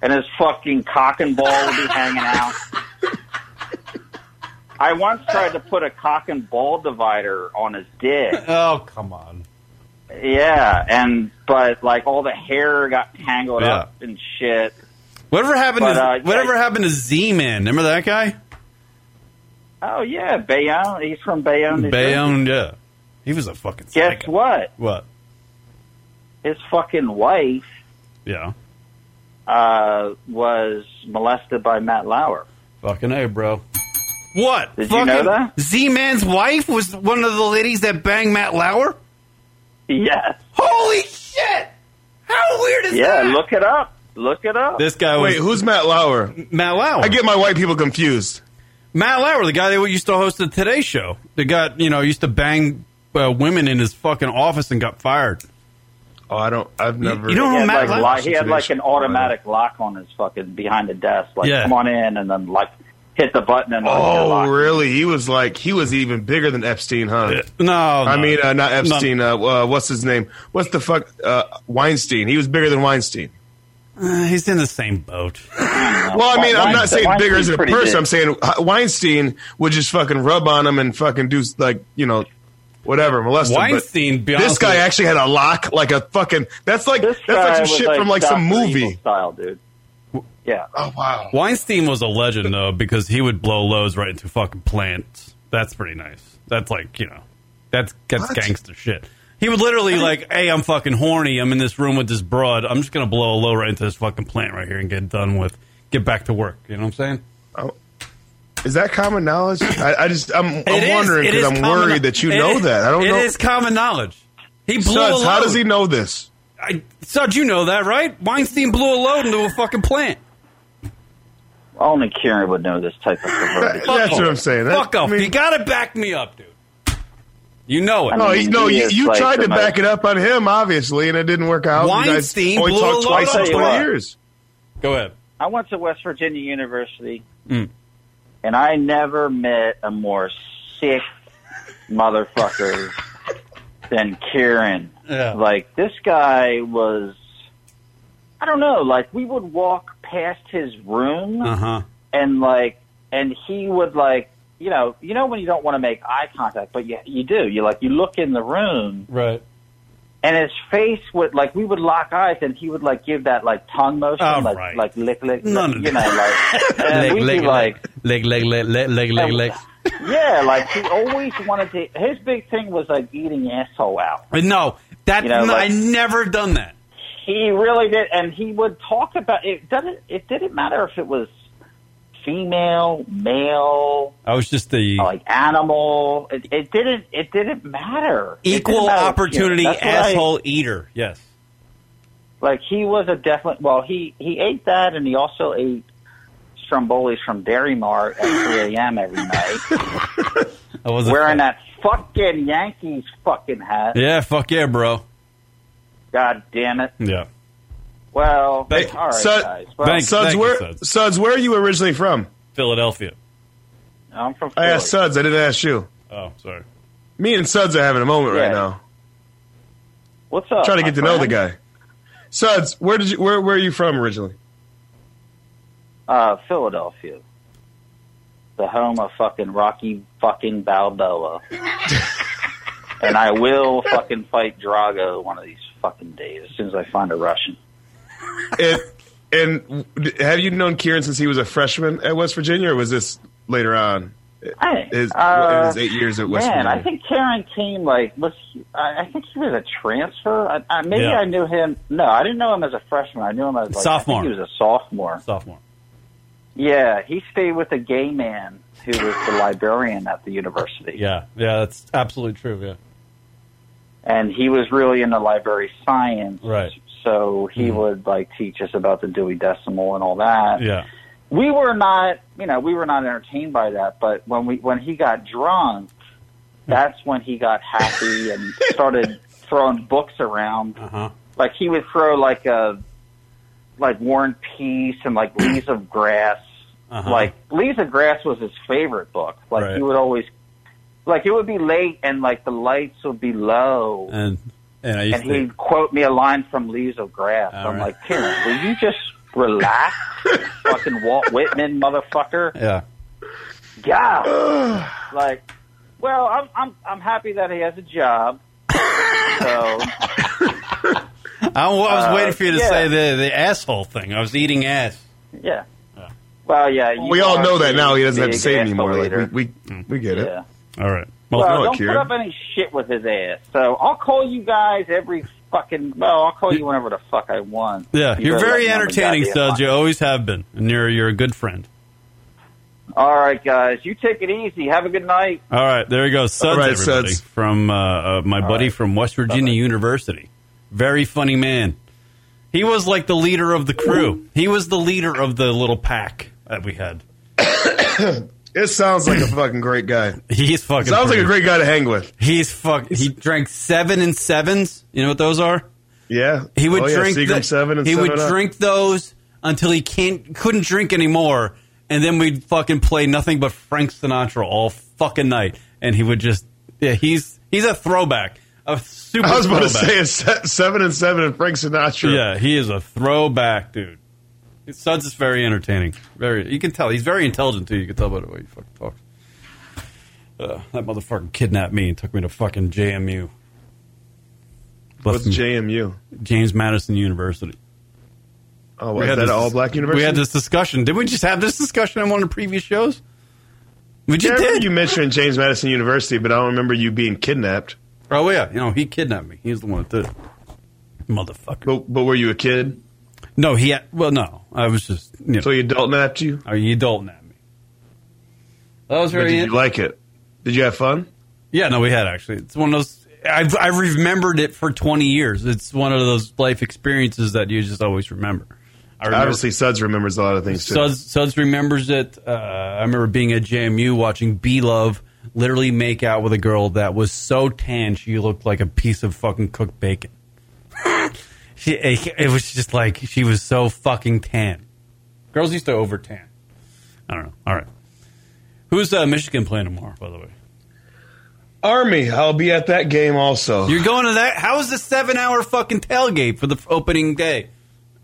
and his fucking cock and ball would be hanging out. I once tried to put a cock and ball divider on his dick. Oh come on! Yeah, and but like all the hair got tangled Yeah. up and shit. Whatever happened But, to uh, whatever yeah. happened to Z Man? Remember that guy? Oh yeah, Bayonne. He's from Bayonne. New Jersey. Bayonne. Yeah, he was a fucking. Guess psycho. what? What? His fucking wife Yeah. uh, was molested by Matt Lauer. Fucking a, bro. What? Did you know that? Z Man's wife was one of the ladies that banged Matt Lauer. Yes. Holy shit! How weird is Yeah, that? Yeah, look it up. Look it up. This guy was Wait, who's Matt Lauer? Matt Lauer. I get my white people confused. Matt Lauer, the guy that used to host the Today Show, the guy you know used to bang uh, women in his fucking office and got fired. Oh, I don't. I've never. you don't he know had, Matt like, Lauer? li- he had like an automatic lock on his fucking behind the desk. Like, Yeah. come on in, and then like hit the button and Oh, lock. really? He was like he was even bigger than Epstein, huh? No, I no. mean, uh, not Epstein. Uh, uh, what's his name? What's the fuck? Uh, Weinstein. He was bigger than Weinstein. Uh, he's in the same boat. Well, I mean, I'm not saying bigger as a Weinstein's pretty person. big. I'm saying Weinstein would just fucking rub on him and fucking do like you know whatever, molested. Weinstein, be This guy actually had a lock, like a fucking. That's like This that's like some shit like from like some movie. Evil style, dude. Yeah. Oh wow. Weinstein was a legend though because he would blow loads right into fucking plants. That's pretty nice. That's like you know, that's that's What? gangster shit. He would literally like, "Hey, I'm fucking horny. I'm in this room with this broad. I'm just gonna blow a load right into this fucking plant right here and get done with. Get back to work." You know what I'm saying? Oh, Is that common knowledge? I, I just I'm, I'm wondering because I'm common- worried that you know is- that. I don't It know. It is common knowledge. He blew a load. how does he know this? I, Suds, you know that, right? Weinstein blew a load into a fucking plant. Only Kieran would know this type of perverted That's what I'm saying. That- Fuck off. I mean- you gotta back me up, dude. You know it. I No, he, no, he you, you like tried to most- back it up on him, obviously, and it didn't work out. Weinstein you guys only blew a talked twice load in up. 20 years. Go ahead. I went to West Virginia University, Mm. And I never met a more sick motherfucker than Kieran. Yeah. Like this guy was, I don't know. Like we would walk past his room, Uh huh. and like, and he would like, you know, you know when you don't want to make eye contact, but you you do. You like you look in the room, Right. And his face would like we would lock eyes, and he would like give that like tongue motion, Oh, like right. like lick lick, None of you know, like, and leg, we'd leg, be like. leg, leg, leg, leg, leg, leg, And- leg. Yeah, like he always wanted to. His big thing was like eating asshole out. No, that You know, no, I never done that. He really did, and he would talk about it. Doesn't it? Didn't matter if it was female, male, I was just the like animal. It, it didn't. It didn't matter. It didn't equal matter. opportunity what I- asshole eater. Yes. like he was a definite. Well, he he ate that, and he also ate Strombolis from Dairy Mart at 3 a.m. every night, I was wearing that fucking Yankees fucking hat. Yeah, fuck yeah, bro. God damn it. Yeah. Well, Hey, all right, Sud- guys. Well, Thank- Suds, you, where, Suds. Suds, where are you originally from? Philadelphia. I'm from I asked Suds. I didn't ask you. Oh, sorry. Me and Suds are having a moment right now. What's up? Trying to get to know the guy. Suds, where did you? Where where are you from originally? Uh, Philadelphia, the home of fucking Rocky fucking Balboa, and I will fucking fight Drago one of these fucking days as soon as I find a Russian. And, and have you known Kieran since he was a freshman at West Virginia, or was this later on? Hey, His, uh, in his eight years at West man, Virginia. I think Karen came like was he, I, I think he was a transfer. I, I, maybe Yeah. I knew him. No, I didn't know him as a freshman. I knew him as like, Sophomore. I think he was a sophomore. Sophomore. Yeah, he stayed with a gay man who was the librarian at the university. Yeah, yeah, that's absolutely true. Yeah. And he was really into library science. Right. So he would like teach us about the Dewey Decimal and all that. Yeah. We were not, you know, we were not entertained by that. But when we when he got drunk, that's when he got happy and started throwing books around. Uh huh. Like he would throw like a like War and Peace and like Leaves of Grass. Uh-huh. Like Leaves of Grass was his favorite book. Like Right. he would always like it would be late and like the lights would be low And and I used and he'd quote me a line from Leaves of Grass. All I'm right. like, Karen, will you just relax? Fucking Walt Whitman, motherfucker. Yeah. God. like, well, I'm I'm I'm happy that he has a job. So I, I was Uh, waiting for you to yeah. say the the asshole thing. I was eating ass. yeah. Well, yeah. you we all know that now. He doesn't have to say it anymore. asshole Like we we, we get it. All right. Well, know it, don't put up any shit with his ass. So I'll call you guys every fucking. Well, I'll call you whenever the fuck I want. Yeah, You you're very let me know the entertaining, goddamn Suds. You always have been, and you're you're a good friend. All right, guys. You take it easy. Have a good night. All right, there you go, Suds. All right, everybody, Suds. from uh, uh, my buddy right. from West Virginia University. Very funny man. He was like the leader of the crew. He was the leader of the little pack that we had. It sounds like a fucking great guy. He's fucking. Sounds like a great guy to hang with. He's fuck. He drank seven and sevens. You know what those are? Yeah. He would Oh, yeah, drink. The- seven and he would up. drink those until he can't couldn't drink anymore, and then we'd fucking play nothing but Frank Sinatra all fucking night, and he would just yeah. He's he's a throwback, a super. I was about to say it's seven and seven and Frank Sinatra. Yeah, he is a throwback, dude. Suds is very entertaining. Very, you can tell he's very intelligent too. You can tell by the way he fucking talks. Uh, that motherfucker kidnapped me and took me to fucking JMU. What's Left JMU? James Madison University. Oh, We was had that this- all black university? We had this discussion. Did we just have this discussion on one of the previous shows? We Yeah, just remember did. you mentioned James Madison University, but I don't remember you being kidnapped. oh yeah, you know he kidnapped me. He's the one that did it. Motherfucker. But, but were you a kid? No, he. Had, well, no. I was just. You know, So he adult napped you? are you adult at me? That was But very. did you like it? Did you have fun? yeah, no, we had actually. It's one of those. I've I've remembered it for twenty years. It's one of those life experiences that you just always remember. I remember Obviously, Suds remembers a lot of things too. Suds, Suds remembers it. Uh, I remember being at JMU watching B Love literally make out with a girl that was so tan she looked like a piece of fucking cooked bacon. she, it, it was just like she was so fucking tan. Girls used to over tan. I don't know. All right. Who's uh, Michigan playing tomorrow, by the way? Army, I'll be at that game also. You're going to that? How is the seven hour fucking tailgate for the opening day?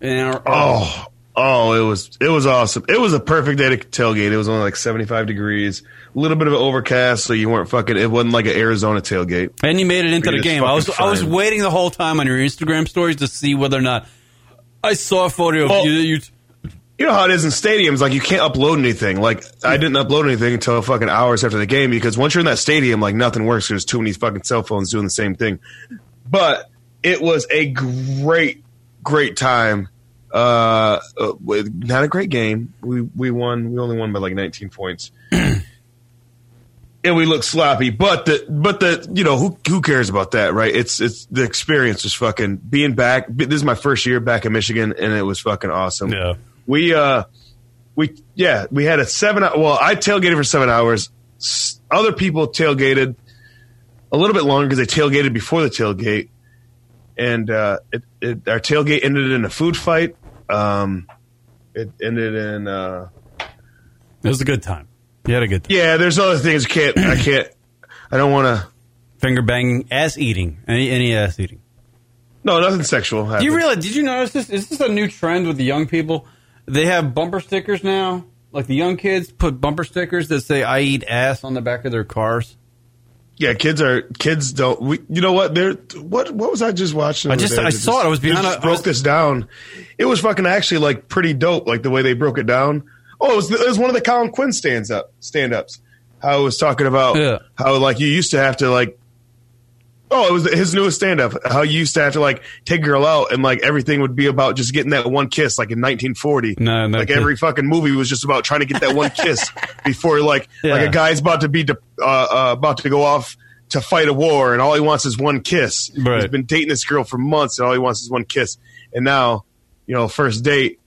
In our- Oh, oh, it was it was awesome. It was a perfect day to tailgate. It was only like seventy five degrees, a little bit of an overcast, so you weren't fucking. It wasn't like an Arizona tailgate. And you made it into You're the game. I was fucking I was waiting the whole time on your Instagram stories to see whether or not I saw a photo of Well- you. you You know how it is in stadiums. Like you can't upload anything. Like I didn't upload anything until fucking hours after the game because once you're in that stadium, like nothing works. There's too many fucking cell phones doing the same thing. But it was a great, great time. Uh, uh, not a great game. We we won. We only won by like 19 points. and we look sloppy, but the but the you know who who cares about that, right? It's it's the experience is fucking being back. This is my first year back in Michigan, and it was fucking awesome. Yeah. We uh we yeah we had a seven. Well, I tailgated for seven hours. Other people tailgated a little bit longer because they tailgated before the tailgate, and uh, it, it, our tailgate ended in a food fight. Um, it ended in uh, it was a good time. You had a good time. yeah. There's other things. I Can't I can't. I don't want to. Finger banging, ass eating, any any ass eating. No, nothing sexual. Do you realize? Did you notice this? Is this a new trend with the young people? They have bumper stickers now. Like the young kids put bumper stickers that say "I eat ass" on the back of their cars. Yeah, kids are kids don't. We, you know what? They're what? What was I just watching? I just- I saw it. I was behind just a- I broke was- this down. It was fucking actually like pretty dope. Like the way they broke it down. Oh, it was, it was one of the Colin Quinn stands up stand ups. How it was talking about Yeah. how like you used to have to like. Oh, it was his newest stand up. How you used to have to like take a girl out and like everything would be about just getting that one kiss, like in 1940. No, no like every fucking movie was just about trying to get that one kiss before like like a guy's about to be de- uh, uh, about to go off to fight a war, and all he wants is one kiss. Right. He's been dating this girl for months, and all he wants is one kiss. And now, you know, first date,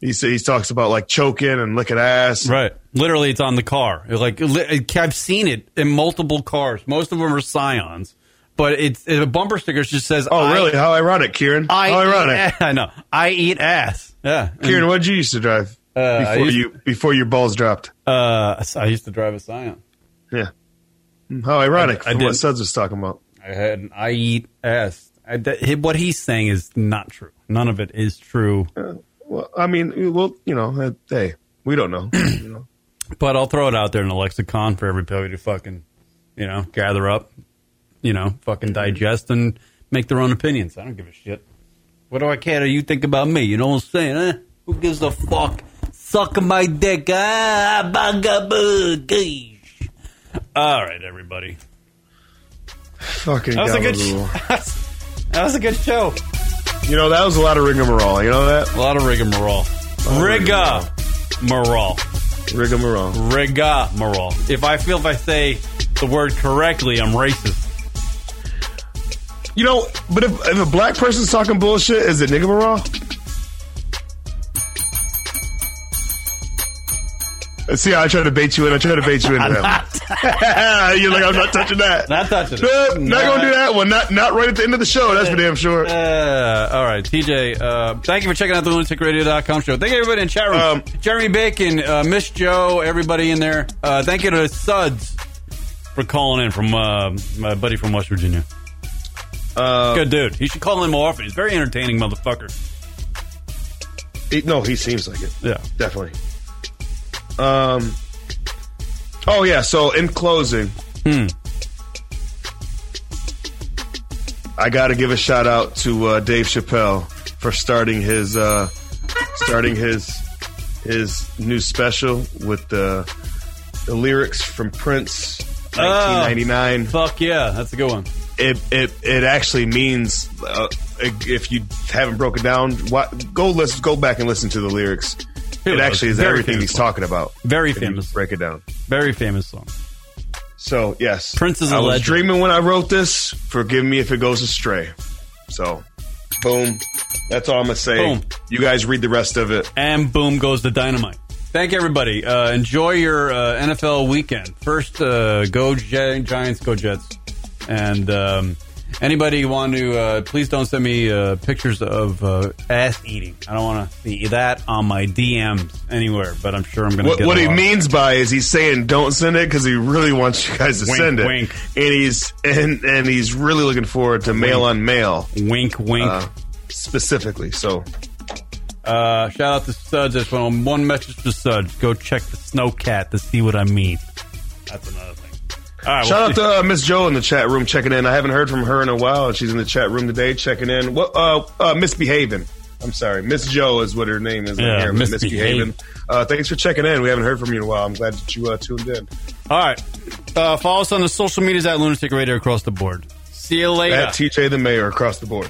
he he talks about like choking and licking ass. Right. Literally, it's on the car. Like li- I've seen it in multiple cars. Most of them are Scions, but it's it, a bumper sticker just says, Oh, really? How ironic, Kieran. I How ironic. I know. I eat ass. Yeah. Kieran, what did you used to drive Uh, before used- you before your balls dropped? Uh, I used to drive a Scion. Yeah. How ironic I- I what. Suds was talking about. I had an I eat ass. I, that, what he's saying is not true. None of it is true. Well, I mean, well, you know, uh, hey, we don't know. you know. But I'll throw it out there in the lexicon for everybody to fucking, you know, gather up, you know, fucking digest and make their own opinions. I don't give a shit. What do I care? what You think about me? You know what I'm saying? Eh? Who gives a fuck? Suck my dick. Ah, bugaboo. All right, everybody. Fucking That was a good. gabagool. that was a good show. You know, that was a lot of rigmarole. You know that? A lot of rigmarole. Rigmarole. Rigmarole. Rigmarole. If I feel if I say the word correctly, I'm racist. You know, but if, if a black person's talking bullshit, is it rigmarole? See how I try to bait you in? I try to bait you in. You're like, I'm not touching that. Not touching it. Nope, not gonna do that one. Not not right at the end of the show. That's for damn sure. Uh, all right, TJ. Uh, thank you for checking out the lunaticradio.com show. Thank you everybody in chat room. Um, Jeremy Bacon, uh, Miss Joe, everybody in there. Uh, thank you to Suds for calling in from uh, my buddy from West Virginia. Uh, Good dude. He should call in more often. He's a very entertaining motherfucker. he- no, he seems like it. Yeah. Definitely. Um, Oh yeah. So in closing, Hmm. I got to give a shout out to uh, Dave Chappelle for starting his uh, starting his his new special with the the lyrics from Prince, 1999. Fuck yeah, that's a good one. It it it actually means uh, if you haven't broken down, what, go listen, go back and listen to the lyrics. It it actually is everything he's one. talking about. Very famous. Break it down. Very famous song. So yes, Prince is a I was legend. dreaming when I wrote this. Forgive me if it goes astray. So, boom. That's all I'm gonna say. Boom. You guys read the rest of it. And boom goes the dynamite. Thank you, everybody. Uh, enjoy your uh, NFL weekend. First, uh, go Gi- Giants, go Jets. And um, anybody want to, uh, please don't send me uh, pictures of uh, ass eating. I don't want to see that on my DMs anywhere, but I'm sure I'm going to What, get what he means by is he's saying don't send it because he really wants you guys to Wink, send it, wink. and he's and and he's really looking forward to mail on mail Wink, wink. uh, specifically. So Uh, shout out to Suds. I just want one message to Suds. Go check the snow cat to see what I mean. That's another right, Shout we'll out to uh, Miss Joe in the chat room checking in. I haven't heard from her in a while. and She's in the chat room today checking in. What? Uh, uh, misbehaving. I'm sorry, Miss Joe is what her name is. Yeah, here, misbehaving. Uh, thanks for checking in. We haven't heard from you in a while. I'm glad that you uh, tuned in. All right. Uh, follow us on the social medias at Lunatic Radio across the board. See you later. At TJ the Mayor across the board.